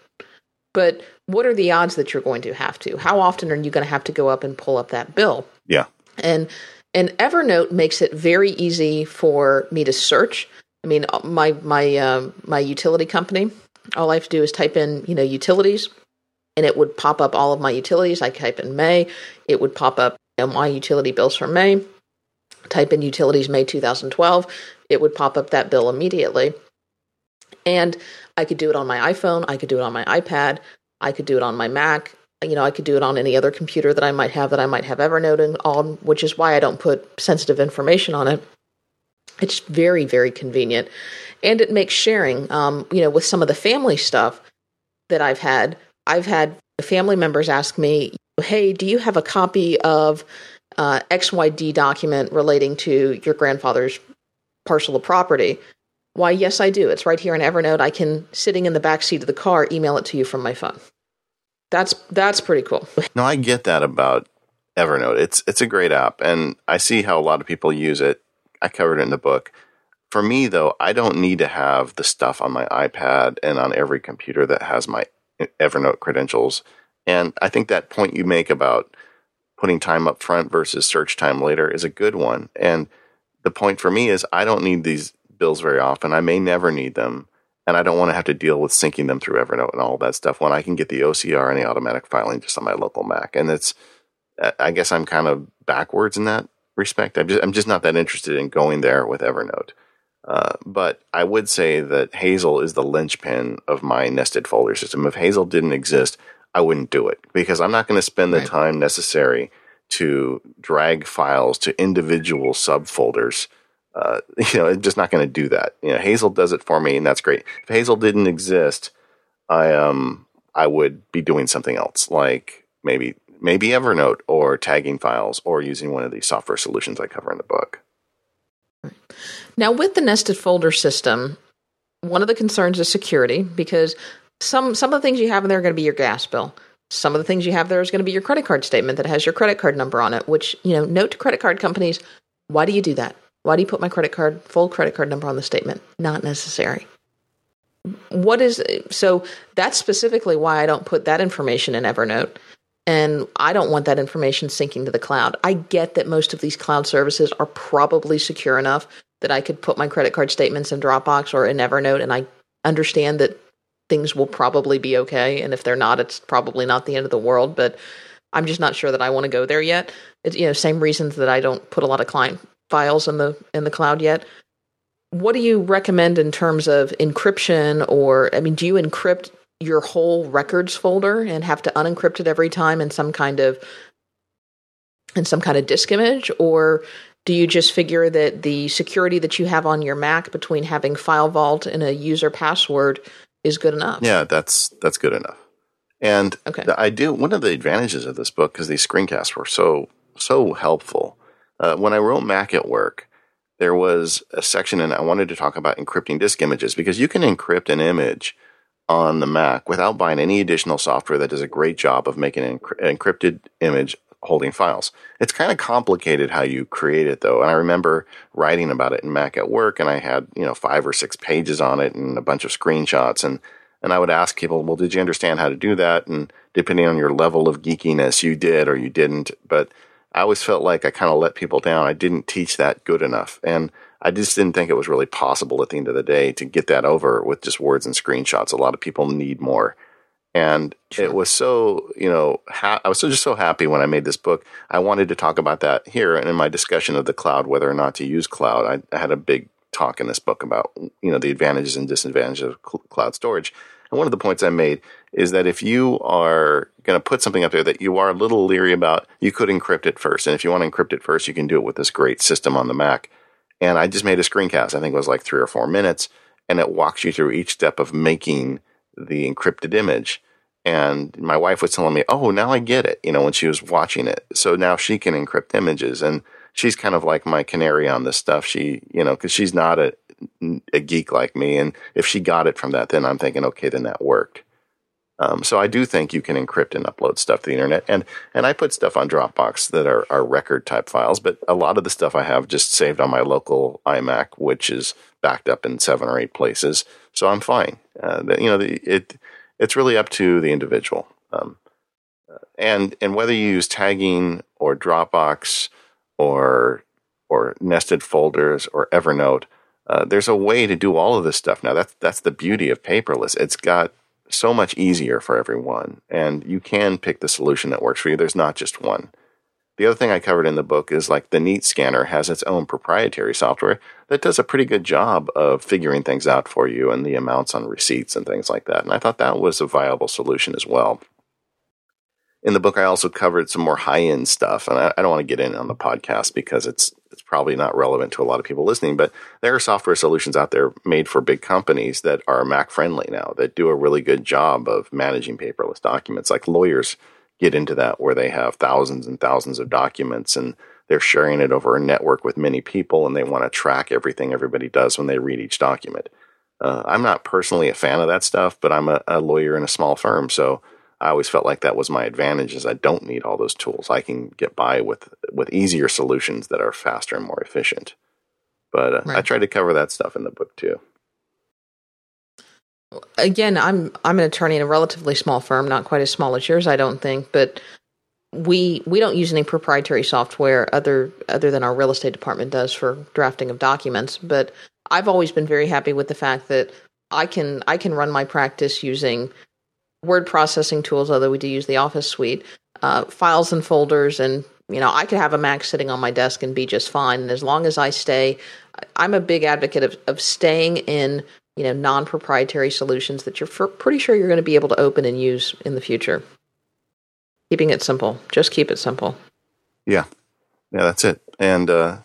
But what are the odds that you're going to have to? How often are you going to have to go up and pull up that bill? Yeah. And and Evernote makes it very easy for me to search. I mean, my my uh, my utility company. All I have to do is type in, you know, utilities, and it would pop up all of my utilities. I type in May, it would pop up you know, my utility bills for May. Type in utilities May 2012, it would pop up that bill immediately. And I could do it on my iPhone, I could do it on my iPad, I could do it on my Mac. You know, I could do it on any other computer that I might have that I might have Evernote on, which is why I don't put sensitive information on it. It's very, very convenient. And it makes sharing, um, you know, with some of the family stuff that I've had. I've had family members ask me, hey, do you have a copy of uh, XYD document relating to your grandfather's parcel of property? Why, yes, I do. It's right here in Evernote. I can, sitting in the back seat of the car, email it to you from my phone. That's that's pretty cool. No, I get that about Evernote. It's it's a great app, and I see how a lot of people use it. I covered it in the book. For me, though, I don't need to have the stuff on my iPad and on every computer that has my Evernote credentials. And I think that point you make about putting time up front versus search time later is a good one. And the point for me is I don't need these bills very often. I may never need them. And I don't want to have to deal with syncing them through Evernote and all that stuff when I can get the OCR and the automatic filing just on my local Mac. And it's, I guess I'm kind of backwards in that respect. I'm just, I'm just not that interested in going there with Evernote. Uh, but I would say that Hazel is the linchpin of my nested folder system. If Hazel didn't exist, I wouldn't do it because I'm not going to spend the right. time necessary to drag files to individual subfolders. Uh, you know, it's just not going to do that. You know, Hazel does it for me, and that's great. If Hazel didn't exist, I um I would be doing something else, like maybe maybe Evernote or tagging files or using one of these software solutions I cover in the book. Now, with the nested folder system, one of the concerns is security because some some of the things you have in there are going to be your gas bill. Some of the things you have there is going to be your credit card statement that has your credit card number on it. Which you know, note to credit card companies: why do you do that? Why do you put my credit card full credit card number on the statement? Not necessary. What is so? That's specifically why I don't put that information in Evernote and I don't want that information syncing to the cloud. I get that most of these cloud services are probably secure enough that I could put my credit card statements in Dropbox or in Evernote, and I understand that things will probably be okay. And if they're not, it's probably not the end of the world. But I'm just not sure that I want to go there yet. It's you know same reasons that I don't put a lot of client files in the in the cloud yet. What do you recommend in terms of encryption, or I mean, do you encrypt your whole records folder and have to unencrypt it every time in some kind of in some kind of disk image or do you just figure that the security that you have on your Mac between having file vault and a user password is good enough? Yeah, that's that's good enough. And okay. I do one of the advantages of this book because these screencasts were so so helpful. Uh, when I wrote Mac at work, there was a section and I wanted to talk about encrypting disk images because you can encrypt an image on the Mac without buying any additional software that does a great job of making an encrypted image holding files. It's kind of complicated how you create it though. And I remember writing about it in Mac at work and I had, you know, five or six pages on it and a bunch of screenshots and and I would ask people, well, did you understand how to do that? And depending on your level of geekiness, you did or you didn't. But I always felt like I kind of let people down. I didn't teach that good enough. And I just didn't think it was really possible at the end of the day to get that over with just words and screenshots. A lot of people need more. And sure. it was so, you know, ha- I was so just so happy when I made this book. I wanted to talk about that here and in my discussion of the cloud, whether or not to use cloud. I, I had a big talk in this book about, you know, the advantages and disadvantages of cl- cloud storage. And one of the points I made is that if you are going to put something up there that you are a little leery about, you could encrypt it first. And if you want to encrypt it first, you can do it with this great system on the Mac. And I just made a screencast. I think it was like three or four minutes, and it walks you through each step of making the encrypted image. And my wife was telling me, "Oh, now I get it." You know, when she was watching it, so now she can encrypt images, and she's kind of like my canary on this stuff. She, you know, because she's not a a geek like me, and if she got it from that, then I'm thinking, okay, then that worked. Um, so I do think you can encrypt and upload stuff to the internet, and and I put stuff on Dropbox that are, are record type files, but a lot of the stuff I have just saved on my local iMac, which is backed up in seven or eight places. So I'm fine. Uh, you know, it it's really up to the individual, um, and and whether you use tagging or Dropbox or or nested folders or Evernote, Uh, there's a way to do all of this stuff now. That's that's the beauty of paperless. It's got so much easier for everyone, and you can pick the solution that works for you. There's not just one. The other thing I covered in the book is like the Neat Scanner has its own proprietary software that does a pretty good job of figuring things out for you and the amounts on receipts and things like that. And I thought that was a viable solution as well. In the book, I also covered some more high end stuff, and I, I don't want to get in on the podcast because it's it's probably not relevant to a lot of people listening. But there are software solutions out there made for big companies that are Mac friendly now that do a really good job of managing paperless documents. Like lawyers get into that where they have thousands and thousands of documents and they're sharing it over a network with many people and they want to track everything everybody does when they read each document. Uh, I'm not personally a fan of that stuff, but I'm a, a, lawyer in a small firm, so I always felt like that was my advantage. Is I don't need all those tools. I can get by with with easier solutions that are faster and more efficient. But uh, right. I tried to cover that stuff in the book too again, I'm I'm an attorney in a relatively small firm, not quite as small as yours, I don't think, but we we don't use any proprietary software other other than our real estate department does for drafting of documents. But I've always been very happy with the fact that I can I can run my practice using word processing tools, although we do use the Office suite, uh, files and folders, and you know I could have a Mac sitting on my desk and be just fine. And as long as I stay, I'm a big advocate of of staying in you know non-proprietary solutions that you're pretty sure you're going to be able to open and use in the future. Keeping it simple. Just keep it simple. Yeah. Yeah that's it. And uh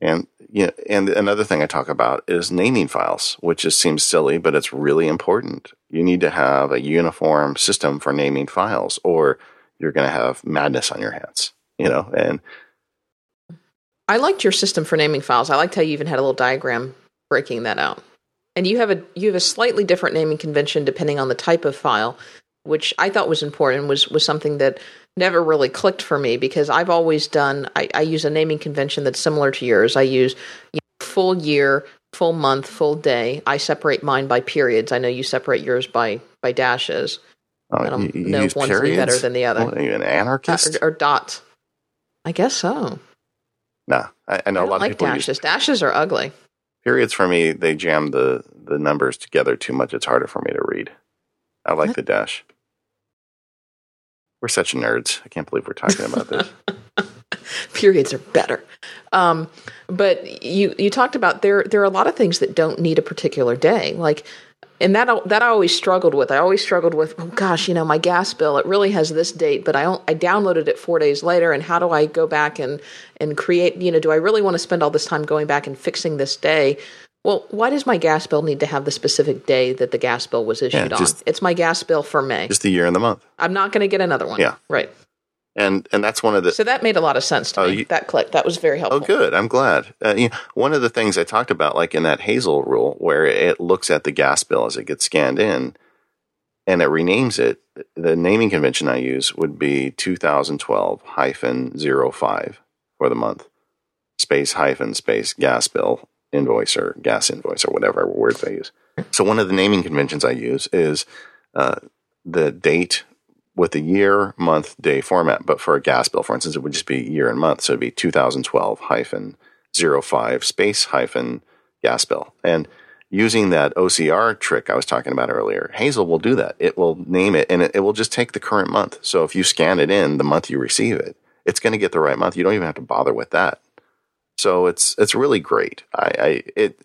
and yeah and another thing i talk about is naming files which just seems silly but it's really important. You need to have a uniform system for naming files or you're going to have madness on your hands you know and i liked your system for naming files. I liked how you even had a little diagram breaking that out and you have a you have a slightly different naming convention depending on the type of file, which I thought was important was was something that never really clicked for me because I've always done I, I use a naming convention that's similar to yours. I use you know, full year, full month, full day. I separate mine by periods. I know you separate yours by by dashes. Oh, I don't you, you know if one's periods? better than the other. What, are you an anarchist? Or, or, dots. I guess so. No, I, I know I a lot like of people dashes. Use, dashes are ugly periods for me they jam the the numbers together too much. It's harder for me to read. I like what? the dash. We're such nerds. I can't believe we're talking about this. Periods are better. Um, but you you talked about there there are a lot of things that don't need a particular day. Like and that that I always struggled with. I always struggled with, oh gosh, you know, my gas bill it really has this date, but I I downloaded it four days later, and how do I go back and and create? You know, do I really want to spend all this time going back and fixing this day? Well, why does my gas bill need to have the specific day that the gas bill was issued yeah, just, on? It's my gas bill for May. Just the year and the month. I'm not going to get another one. Yeah. Right and and that's one of the so that made a lot of sense to oh, me. You, that clicked. That was very helpful. Oh, good. I'm glad. Uh, you know, one of the things I talked about, like in that Hazel rule, where it looks at the gas bill as it gets scanned in, and it renames it. The naming convention I use would be 2012 hyphen 05 for the month, space hyphen space gas bill invoice or gas invoice or whatever words I use. So one of the naming conventions I use is uh, the date with the year, month, day format. But for a gas bill, for instance, it would just be year and month. So it'd be 2012 hyphen 05 space hyphen gas bill. And using that OCR trick I was talking about earlier, Hazel will do that. It will name it and it, it will just take the current month. So if you scan it in the month you receive it, it's going to get the right month. You don't even have to bother with that. So it's it's really great. I, I it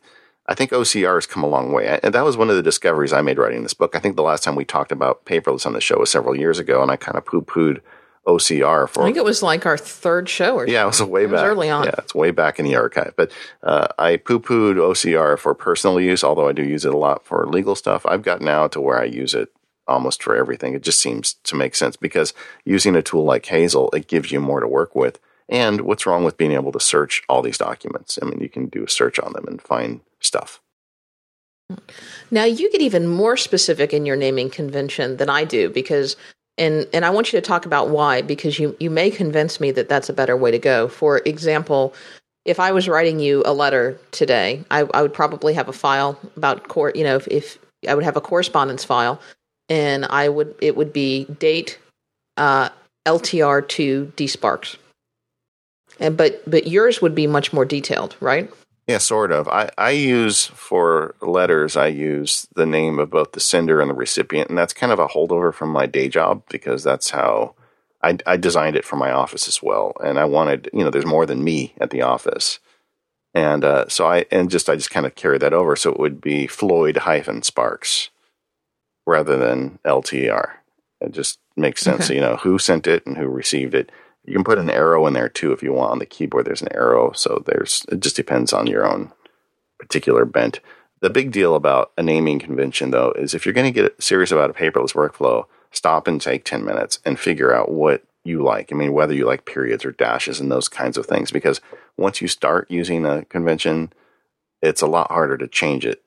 I think OCR has come a long way. And that was one of the discoveries I made writing this book. I think the last time we talked about paperless on the show was several years ago, and I kind of poo pooed OCR for. I think it was like our third show or Yeah, it was way it back. Was early on. Yeah, it's way back in the archive. But uh, I poo pooed OCR for personal use, although I do use it a lot for legal stuff. I've got now to where I use it almost for everything. It just seems to make sense because using a tool like Hazel, it gives you more to work with. And what's wrong with being able to search all these documents? I mean, you can do a search on them and find stuff. Now you get even more specific in your naming convention than I do because and and I want you to talk about why because you you may convince me that that's a better way to go. For example, if I was writing you a letter today, I, I would probably have a file about court. You know, if, if, I would have a correspondence file, and I would it would be date uh, LTR to D Sparks, and but but yours would be much more detailed, right? Yeah, sort of. I, I use for letters, I use the name of both the sender and the recipient, and that's kind of a holdover from my day job because that's how I, I designed it for my office as well. And I wanted, you know, there's more than me at the office. And uh, so I, and just, I just kind of carried that over. So it would be Floyd hyphen Sparks rather than LTR. It just makes sense. Okay. you know, who sent it and who received it. You can put an arrow in there too if you want on the keyboard. There's an arrow, so there's it just depends on your own particular bent. The big deal about a naming convention, though, is if you're going to get serious about a paperless workflow, stop and take 10 minutes and figure out what you like. I mean, whether you like periods or dashes and those kinds of things, because once you start using a convention, it's a lot harder to change it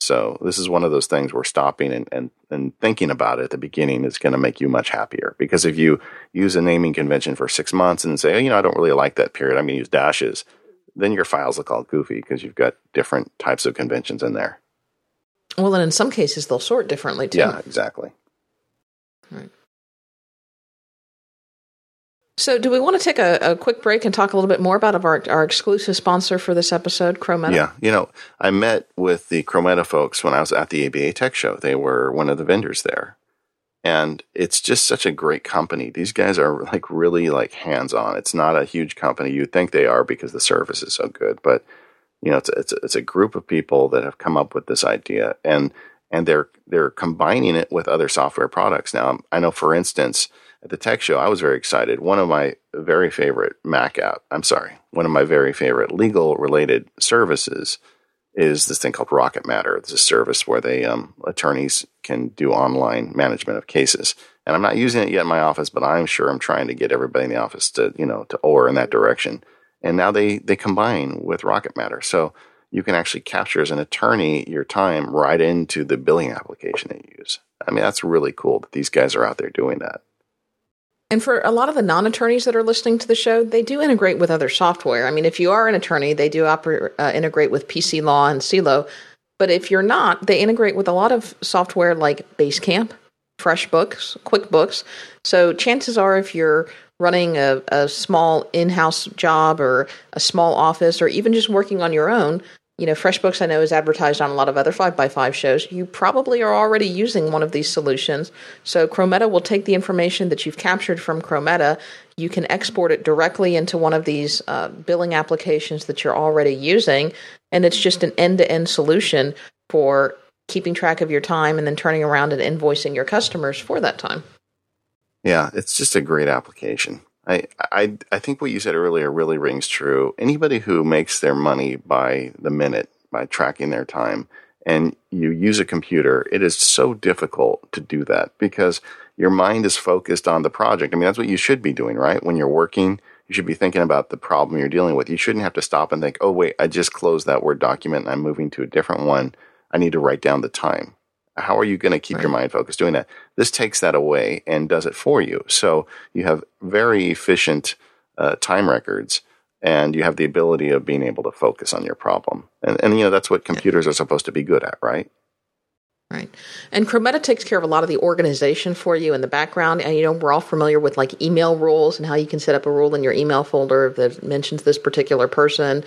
so this is one of those things where stopping and, and, and thinking about it at the beginning is going to make you much happier. Because if you use a naming convention for six months and say, oh, you know, I don't really like that period, I'm going to use dashes, then your files look all goofy because you've got different types of conventions in there. Well, and in some cases, they'll sort differently too. Yeah, exactly. Right. So, do we want to take a, a, quick break and talk a little bit more about our, our exclusive sponsor for this episode, Chrometa? Yeah, you know, I met with the Chrometa folks when I was at the ABA Tech Show. They were one of the vendors there, and it's just such a great company. These guys are like really like hands on. It's not a huge company. You'd think they are because the service is so good, but you know, it's it's it's a group of people that have come up with this idea and and they're they're combining it with other software products. Now, I know, for instance at the tech show, I was very excited. One of my very favorite Mac app, I'm sorry, one of my very favorite legal related services is this thing called Rocket Matter. It's a service where they um, attorneys can do online management of cases. And I'm not using it yet in my office, but I'm sure I'm trying to get everybody in the office to, you know, to oar in that direction. And now they they combine with Rocket Matter. So you can actually capture as an attorney your time right into the billing application that you use. I mean, that's really cool that these guys are out there doing that. And for a lot of the non attorneys that are listening to the show, they do integrate with other software. I mean, if you are an attorney, they do oper- uh, integrate with PC Law and Clio. But if you're not, they integrate with a lot of software like Basecamp, FreshBooks, QuickBooks. So chances are, if you're running a, a small in house job or a small office or even just working on your own, you know, FreshBooks I know is advertised on a lot of other 5by5 shows. You probably are already using one of these solutions. So Chrometa will take the information that you've captured from Chrometa. You can export it directly into one of these uh, billing applications that you're already using. And it's just an end to end solution for keeping track of your time and then turning around and invoicing your customers for that time. Yeah, it's just a great application. I, I, think what you said earlier really rings true. Anybody who makes their money by the minute, by tracking their time, and you use a computer, it is so difficult to do that because your mind is focused on the project. I mean, that's what you should be doing, right? When you're working, you should be thinking about the problem you're dealing with. You shouldn't have to stop and think, oh, wait, I just closed that Word document and I'm moving to a different one. I need to write down the time how are you going to keep right. your mind focused doing that? This takes that away and does it for you. So you have very efficient uh, time records and you have the ability of being able to focus on your problem. And, and you know, that's what computers are supposed to be good at, right? Right. And Chrometa takes care of a lot of the organization for you in the background. And, you know, we're all familiar with like email rules and how you can set up a rule in your email folder that mentions this particular person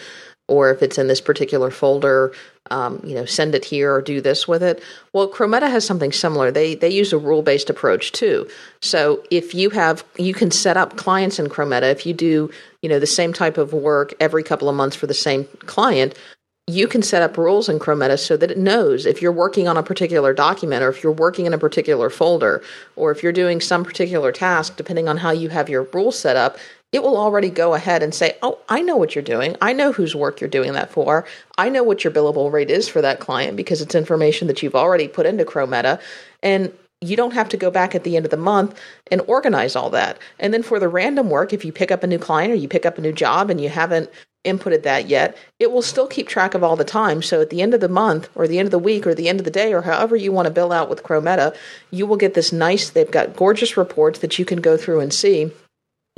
or if it's in this particular folder, um, you know, send it here or do this with it. Well, Chrometa has something similar. They they use a rule based approach too. So if you have, you can set up clients in Chrometa. If you do, you know, the same type of work every couple of months for the same client, you can set up rules in Chrometa so that it knows if you're working on a particular document or if you're working in a particular folder or if you're doing some particular task, depending on how you have your rules set up, it will already go ahead and say, Oh, I know what you're doing. I know whose work you're doing that for. I know what your billable rate is for that client because it's information that you've already put into Chrometa. And you don't have to go back at the end of the month and organize all that. And then for the random work, if you pick up a new client or you pick up a new job and you haven't inputted that yet, it will still keep track of all the time. So at the end of the month or the end of the week or the end of the day or however you want to bill out with Chrometa, you will get this nice, they've got gorgeous reports that you can go through and see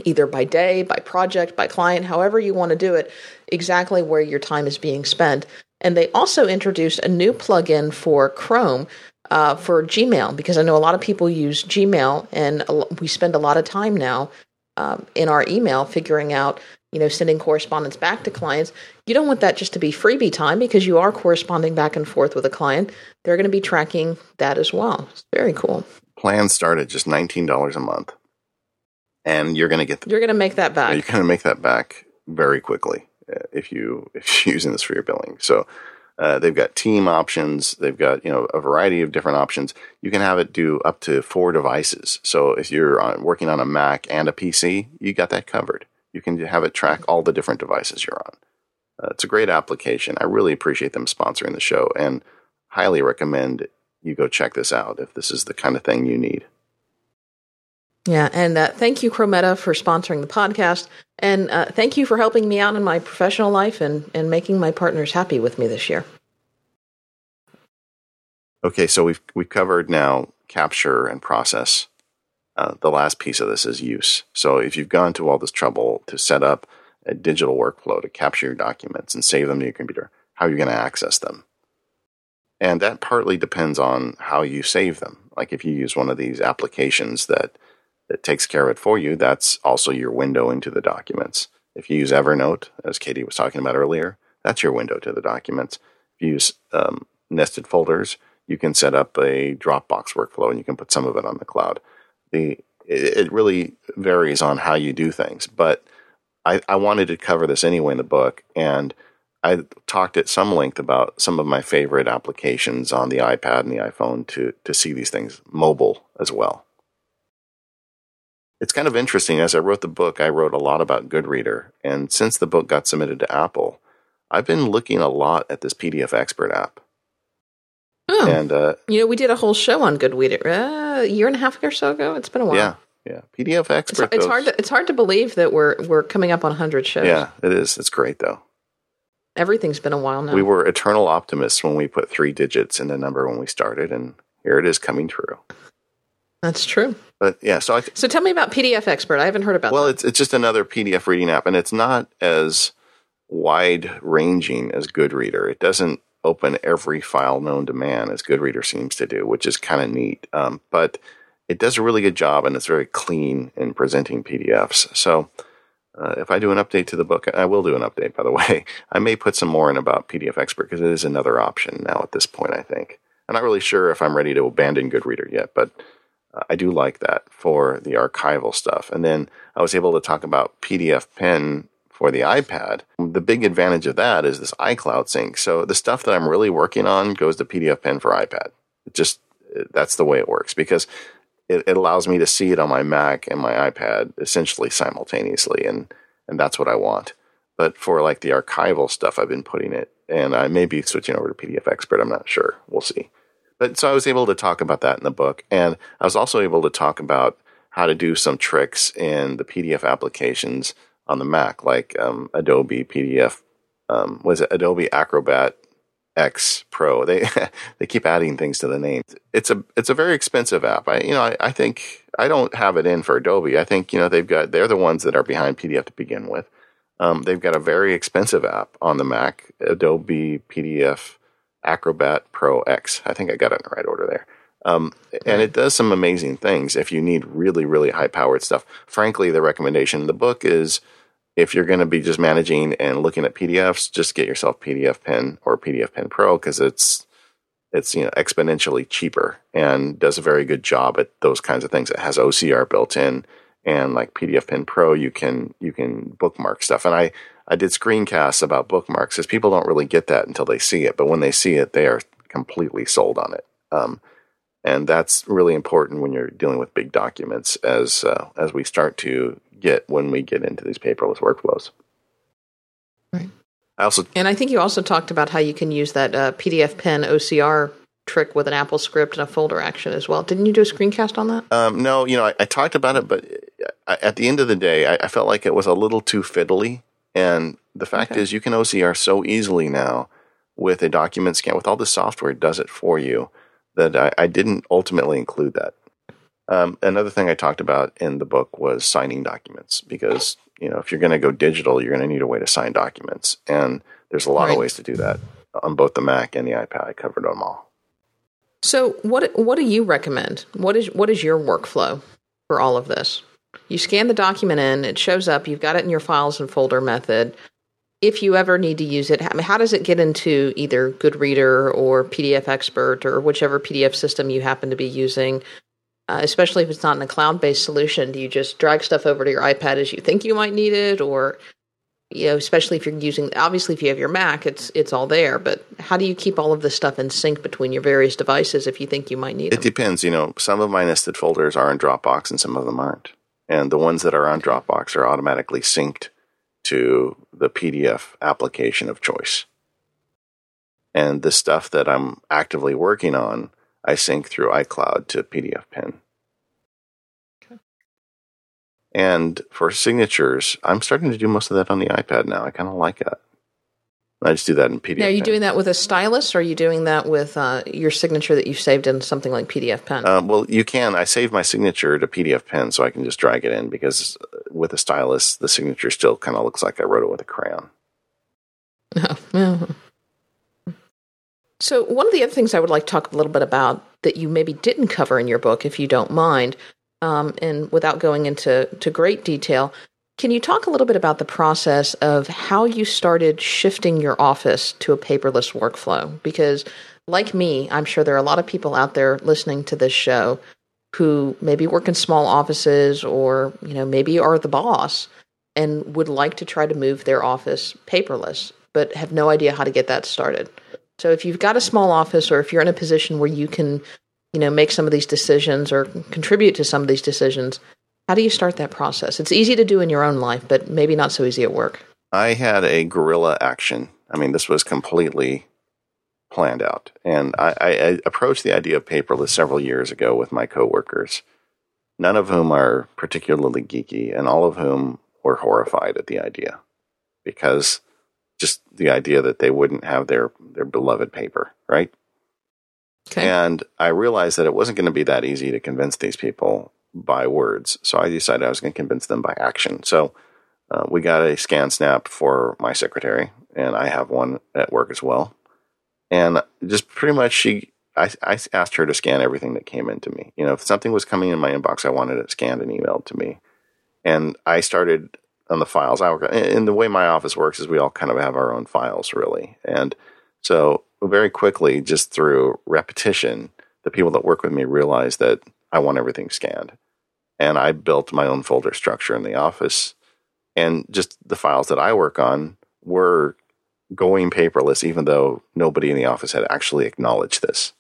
either by day, by project, by client, however you want to do it, exactly where your time is being spent. And they also introduced a new plugin for Chrome uh, for Gmail because I know a lot of people use Gmail, and we spend a lot of time now um, in our email figuring out you know, sending correspondence back to clients. You don't want that just to be freebie time because you are corresponding back and forth with a client. They're going to be tracking that as well. It's very cool. Plans start at just $19 a month. And you're going to get the, You're going to make that back. you're going to make that back very quickly uh, if you if you're using this for your billing. So uh, they've got team options. They've got you know a variety of different options. You can have it do up to four devices. So if you're on, working on a Mac and a PC, you got that covered. You can have it track all the different devices you're on. Uh, it's a great application. I really appreciate them sponsoring the show and highly recommend you go check this out if this is the kind of thing you need. Yeah, and uh, thank you, Chrometa, for sponsoring the podcast, and uh, thank you for helping me out in my professional life and and making my partners happy with me this year. Okay, so we've we've covered now capture and process. Uh, the last piece of this is use. So if you've gone to all this trouble to set up a digital workflow to capture your documents and save them to your computer, how are you going to access them? And that partly depends on how you save them. Like if you use one of these applications that that takes care of it for you, that's also your window into the documents. If you use Evernote, as Katie was talking about earlier, that's your window to the documents. If you use um, nested folders, you can set up a Dropbox workflow and you can put some of it on the cloud. The it really varies on how you do things, but I, I wanted to cover this anyway in the book, and I talked at some length about some of my favorite applications on the iPad and the iPhone to to see these things mobile as well. It's kind of interesting. As I wrote the book, I wrote a lot about Goodreader, and since the book got submitted to Apple, I've been looking a lot at this PDF Expert app. Oh, And uh, you know, we did a whole show on Goodreader uh, a year and a half or so ago. It's been a while. yeah, yeah, PDF Expert. it's though, hard to it's hard to believe that we're we're coming up on 100 shows. Yeah, it is. It's great though. Everything's been a while now. We were eternal optimists when we put three digits in the number when we started, and here it is coming true. That's true. But yeah, so I, So tell me about PDF Expert. I haven't heard about well, that. it's it's just another PDF reading app, and it's not as wide ranging as Goodreader. It doesn't open every file known to man as Goodreader seems to do, which is kind of neat. Um, but it does a really good job, and it's very clean in presenting PDFs. So. Uh, if I do an update to the book, I will do an update, by the way. I may put some more in about PDF Expert because it is another option now at this point, I think. I'm not really sure if I'm ready to abandon Goodreader yet, but I do like that for the archival stuff. And then I was able to talk about PDF Pen for the iPad. The big advantage of that is this iCloud sync. So the stuff that I'm really working on goes to PDF Pen for iPad. It just that's the way it works because it, it allows me to see it on my Mac and my iPad essentially simultaneously, and and that's what I want. But for like the archival stuff, I've been putting it, and I may be switching over to PDF Expert. I'm not sure. We'll see. But so I was able to talk about that in the book, and I was also able to talk about how to do some tricks in the PDF applications on the Mac, like um, Adobe PDF. Um, was it Adobe Acrobat X Pro? They they keep adding things to the name. It's a it's a very expensive app. I you know I, I think I don't have it in for Adobe. I think you know they've got they're the ones that are behind PDF to begin with. Um, they've got a very expensive app on the Mac, Adobe PDF Acrobat Pro X. I think I got it in the right order there. Um, and it does some amazing things if you need really, really high powered stuff. Frankly, the recommendation in the book is if you're going to be just managing and looking at PDFs, just get yourself PDF Pen or PDF Pen Pro because it's it's you know exponentially cheaper and does a very good job at those kinds of things. It has OCR built in, and like PDF Pen Pro, you can you can bookmark stuff. And I I did screencasts about bookmarks because people don't really get that until they see it, but when they see it, they are completely sold on it. Um, and that's really important when you're dealing with big documents, as uh, as we start to get when we get into these paperless workflows. Right. I also And I think you also talked about how you can use that uh, PDF Pen OCR trick with an Apple script and a folder action as well. Didn't you do a screencast on that? Um, no, you know, I, I, talked about it, but I, at the end of the day, I, I, felt like it was a little too fiddly. And the fact okay. is, you can OCR so easily now with a document scan, with all the software, does it for you that I, didn't ultimately include that. Um, another thing I talked about in the book was signing documents because you know if you're going to go digital, you're going to need a way to sign documents, and there's a lot right. of ways to do that on both the Mac and the iPad. I covered them all. So what what do you recommend? What is what is your workflow for all of this? You scan the document in, it shows up, you've got it in your files and folder method. If you ever need to use it, how does it get into either Goodreader or PDF Expert or whichever PDF system you happen to be using? Uh, especially if it's not in a cloud based solution, do you just drag stuff over to your iPad as you think you might need it, or you know, especially if you're using obviously if you have your Mac, it's it's all there. But how do you keep all of this stuff in sync between your various devices if you think you might need it? It depends. You know, some of my nested folders are in Dropbox and some of them aren't. And the ones that are on Dropbox are automatically synced to the PDF application of choice. And the stuff that I'm actively working on, I sync through iCloud to PDFpen. And for signatures, I'm starting to do most of that on the iPad now. I kind of like it. I just do that in PDF. Now, are you pen. doing that with a stylus, or are you doing that with uh, your signature that you saved in something like PDFpen? Uh, well, you can. I save my signature to PDFpen, so I can just drag it in because with a stylus, the signature still kind of looks like I wrote it with a crayon. Oh, So, one of the other things I would like to talk a little bit about that you maybe didn't cover in your book, if you don't mind, um, and without going into to great detail, can you talk a little bit about the process of how you started shifting your office to a paperless workflow? Because, like me, I'm sure there are a lot of people out there listening to this show who maybe work in small offices or, you know, maybe are the boss and would like to try to move their office paperless, but have no idea how to get that started. So if you've got a small office or if you're in a position where you can you know make some of these decisions or contribute to some of these decisions how do you start that process? It's easy to do in your own life but maybe not so easy at work. I had a guerrilla action. I mean this was completely planned out. And I, I, approached the idea of paperless several years ago with my coworkers none of whom are particularly geeky and all of whom were horrified at the idea because just the idea that they wouldn't have their their beloved paper right? Okay. And I realized that it wasn't going to be that easy to convince these people by words. So I decided I was going to convince them by action. So uh, we got a ScanSnap for my secretary, and I have one at work as well. And just pretty much, she, I, I asked her to scan everything that came into me. You know, if something was coming in my inbox, I wanted it scanned and emailed to me. And I started on the files. I work, and the way my office works is we all kind of have our own files, really. And so very quickly, just through repetition, the people that work with me realize that I want everything scanned. And I built my own folder structure in the office. And just the files that I work on were going paperless, even though nobody in the office had actually acknowledged this.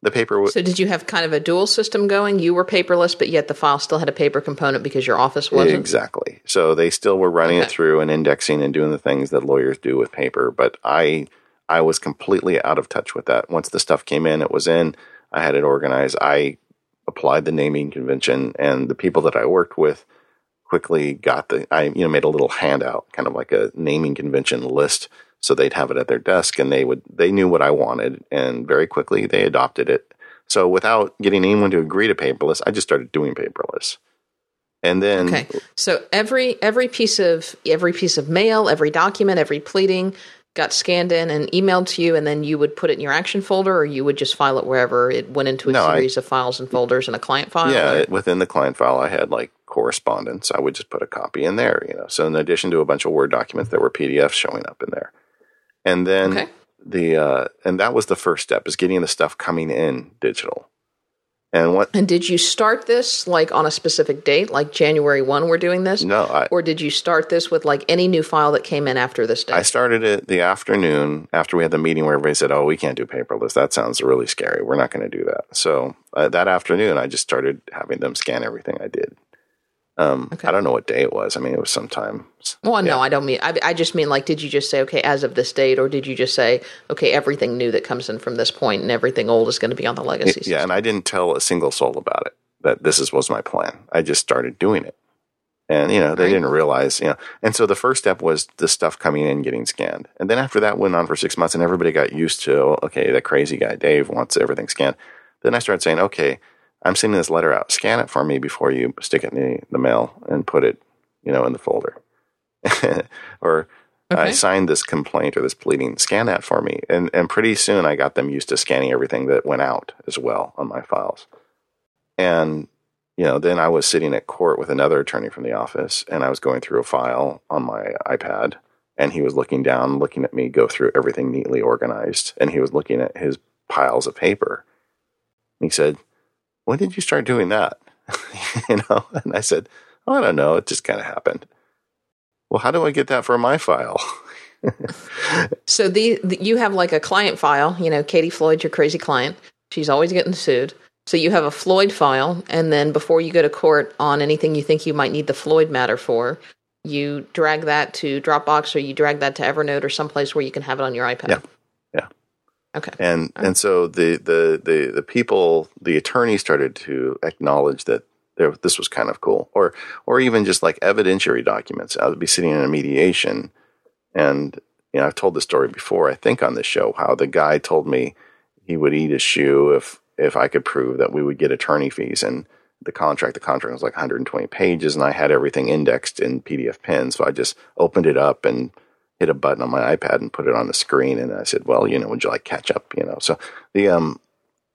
The paper. W- so, did you have kind of a dual system going? You were paperless, but yet the file still had a paper component because your office wasn't. Exactly. So they still were running okay. it through and indexing and doing the things that lawyers do with paper, but I I was completely out of touch with that. Once the stuff came in, it was in. I had it organized. I applied the naming convention, and the people that I worked with quickly got the. I you know made a little handout, kind of like a naming convention list, so they'd have it at their desk, and they would they knew what I wanted, and very quickly they adopted it. So without getting anyone to agree to paperless, I just started doing paperless. And then Okay. So every every piece of every piece of mail, every document, every pleading, got scanned in and emailed to you, and then you would put it in your action folder, or you would just file it wherever it went into a no, series I, of files and folders in a client file? Yeah, it, within the client file, I had like correspondence. I would just put a copy in there, you know. So in addition to a bunch of Word documents, there were PDFs showing up in there, and then okay. the uh, and that was the first step is getting the stuff coming in digital. And what? And did you start this like on a specific date, like January one? We're doing this. No, I, or did you start this with like any new file that came in after this date? I started it the afternoon after we had the meeting where everybody said, "Oh, we can't do paperless. That sounds really scary. We're not going to do that." So uh, that afternoon, I just started having them scan everything I did. Um, okay. I don't know what day it was. I mean, it was sometime. Well, yeah. no, I don't mean. I, I, just mean like, did you just say, okay, as of this date, or did you just say, okay, everything new that comes in from this point and everything old is going to be on the legacy? It, yeah, and I didn't tell a single soul about it that this is, was my plan. I just started doing it, and you know, they right. didn't realize, you know. And so the first step was the stuff coming in, getting scanned, and then after that went on for six months, and everybody got used to, okay, that crazy guy Dave wants everything scanned. Then I started saying, okay I'm sending this letter out. Scan it for me before you stick it in the, the mail and put it, you know, in the folder. or okay. I signed this complaint or this pleading. Scan that for me. And and pretty soon I got them used to scanning everything that went out as well on my files. And you know, then I was sitting at court with another attorney from the office and I was going through a file on my iPad and he was looking down, looking at me go through everything neatly organized. And he was looking at his piles of paper. And he said, When did you start doing that? you know, and I said, oh, I don't know. It just kind of happened. Well, how do I get that for my file? so the, the, you have like a client file, you know, Katie Floyd, your crazy client. She's always getting sued. So you have a Floyd file, and then before you go to court on anything you think you might need the Floyd matter for, you drag that to Dropbox or you drag that to Evernote or someplace where you can have it on your iPad. Yeah. Okay. And and so the, the the the people, the attorney started to acknowledge that there, this was kind of cool, or or even just like evidentiary documents. I would be sitting in a mediation, and you know I've told this story before. I think on this show how the guy told me he would eat his shoe if if I could prove that we would get attorney fees and the contract. The contract was like 120 pages, and I had everything indexed in PDFpen. So I just opened it up and hit a button on my iPad and put it on the screen. And I said, "Well, you know, would you like catch up?" You know, so the um,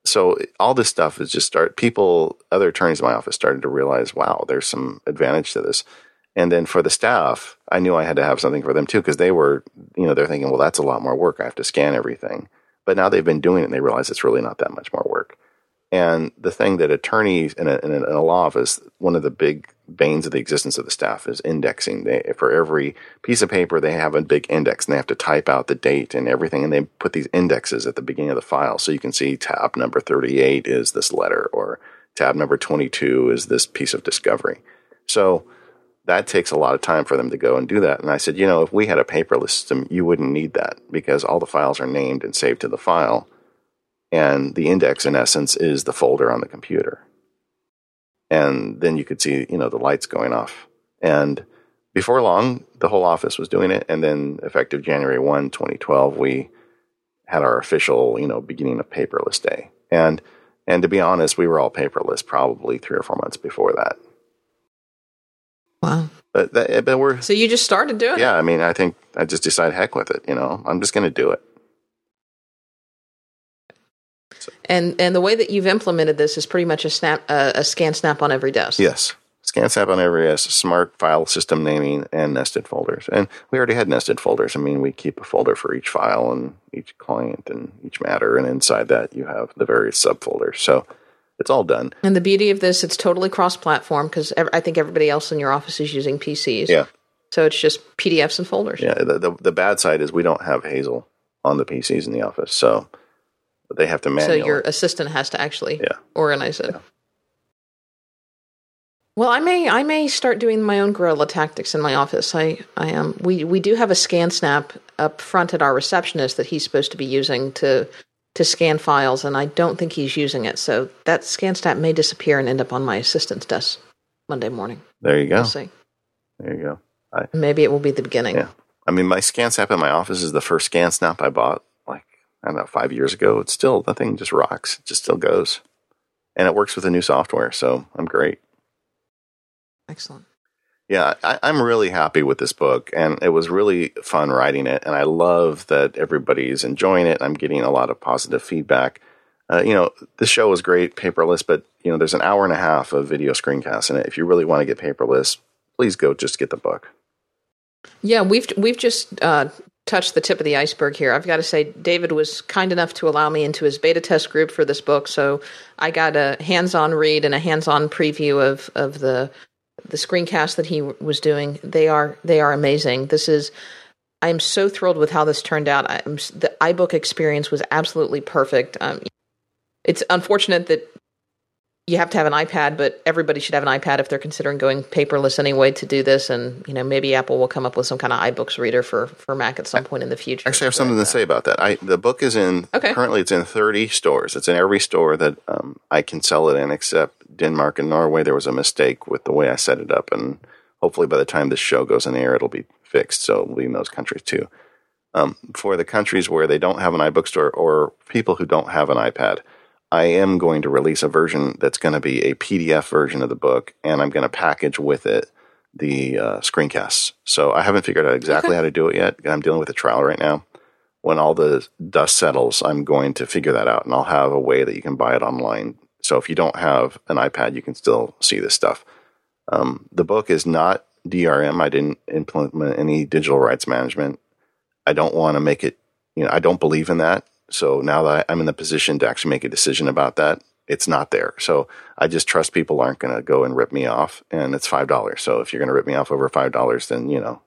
so all this stuff is just start. People, other attorneys in my office started to realize, wow, there's some advantage to this. And then for the staff, I knew I had to have something for them too because they were, you know, they're thinking, well, that's a lot more work. I have to scan everything. But now they've been doing it and they realize it's really not that much more work. And the thing that attorneys in a, in a, law office, one of the big banes of the existence of the staff is indexing. They, for every piece of paper, they have a big index and they have to type out the date and everything. And they put these indexes at the beginning of the file. So you can see tab number 38 is this letter or tab number 22 is this piece of discovery. So that takes a lot of time for them to go and do that. And I said, you know, if we had a paperless system, you wouldn't need that because all the files are named and saved to the file and the index in essence is the folder on the computer. And then you could see you know the lights going off. And before long the whole office was doing it. And then effective january 1 2012 we had our official you know beginning of paperless day. And and to be honest we were all paperless probably three or four months before that. Wow. But, that, but we're so you just started doing yeah it? i mean i think i just decided heck with it you know? I'm just going to do it And and the way that you've implemented this is pretty much a snap uh, a ScanSnap on every desk. Yes. ScanSnap on every desk, smart file system naming, and nested folders. And we already had nested folders. I mean, we keep a folder for each file and each client and each matter, and inside that you have the various subfolders. So it's all done. And the beauty of this, it's totally cross-platform because I think everybody else in your office is using PCs. Yeah. So it's just PDFs and folders. Yeah. The, the, the bad side is we don't have Hazel on the PCs in the office, so but they have to manually. So your assistant has to actually yeah. organize it. Yeah. Well, I may I may start doing my own guerrilla tactics in my office. I I am um, we we do have a ScanSnap up front at our receptionist that he's supposed to be using to to scan files, and I don't think he's using it. So that ScanSnap may disappear and end up on my assistant's desk Monday morning. There you go. We'll see. There you go. I, Maybe it will be the beginning. Yeah. I mean, my ScanSnap in my office is the first ScanSnap I bought I don't know, five years ago. It's still, the thing just rocks. It just still goes. And it works with the new software. So I'm great. Excellent. Yeah, I, am really happy with this book, and it was really fun writing it. And I love that everybody's enjoying it. I'm getting a lot of positive feedback. Uh, you know, this show is great, paperless, but you know, there's an hour and a half of video screencasts in it. If you really want to get paperless, please go just get the book. Yeah, we've we've just uh, touched the tip of the iceberg here. I've got to say, David was kind enough to allow me into his beta test group for this book, so I got a hands-on read and a hands-on preview of of the the screencast that he was doing. They are they are amazing. This is I'm so thrilled with how this turned out. I'm, the iBook experience was absolutely perfect. Um, it's unfortunate that you have to have an iPad, but everybody should have an iPad if they're considering going paperless anyway to do this. And you know, maybe Apple will come up with some kind of iBooks reader for for Mac at some point in the future. Actually, I have something to say about that. I the book is in okay. currently it's in thirty stores. It's in every store that um, I can sell it in, except Denmark and Norway. There was a mistake with the way I set it up, and hopefully by the time this show goes on air, it'll be fixed. So it'll be in those countries too. Um, for the countries where they don't have an iBook store or people who don't have an iPad I am going to release a version that's going to be a PDF version of the book, and I'm going to package with it the uh, screencasts. So I haven't figured out exactly how to do it yet. I'm dealing with a trial right now. When all the dust settles, I'm going to figure that out, and I'll have a way that you can buy it online So if you don't have an iPad, you can still see this stuff. Um, the book is not DRM. I didn't implement any digital rights management. I don't want to make it, you know, I don't believe in that. So now that I'm in the position to actually make a decision about that, it's not there. So I just trust people aren't going to go and rip me off. And it's $5. So if you're going to rip me off over $5, then, you know.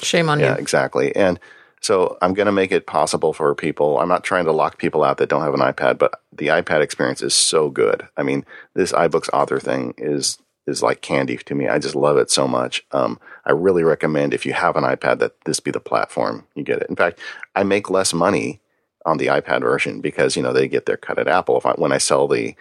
Shame on yeah, you. Yeah, exactly. And so I'm going to make it possible for people. I'm not trying to lock people out that don't have an iPad, but the iPad experience is so good. I mean, this iBooks author thing is is like candy to me. I just love it so much. Um, I really recommend if you have an iPad that this be the platform you get it. In fact, I make less money on the iPad version because you know they get their cut at Apple. If I, when I sell the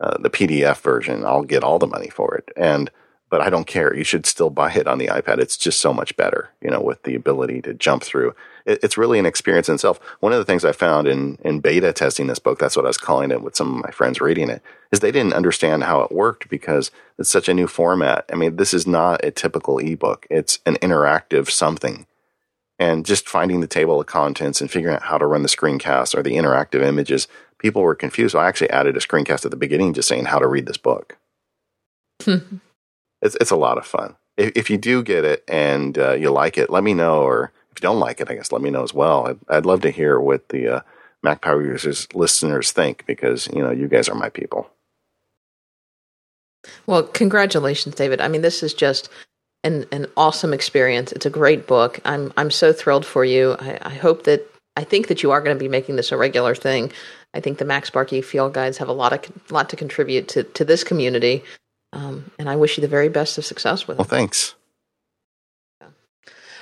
uh, the PDF version, I'll get all the money for it. And but I don't care. You should still buy it on the iPad. It's just so much better, you know, with the ability to jump through. It, it's really an experience in itself. One of the things I found in in beta testing this book, that's what I was calling it with some of my friends reading it, is they didn't understand how it worked because it's such a new format. I mean, this is not a typical ebook. It's an interactive something and just finding the table of contents and figuring out how to run the screencast or the interactive images, people were confused. So I actually added a screencast at the beginning just saying how to read this book. it's, it's a lot of fun. If, if you do get it and uh, you like it, let me know. Or if you don't like it, I guess let me know as well. I'd, I'd love to hear what the uh, Mac Power Users listeners think because, you know, you guys are my people. Well, congratulations, David. I mean, this is just an, an awesome experience. It's a great book. I'm I'm so thrilled for you. I, I hope that I think that you are going to be making this a regular thing. I think the MacSparky Field Guides have a lot of lot to contribute to to this community, um, and I wish you the very best of success with it. Well, thanks. Yeah.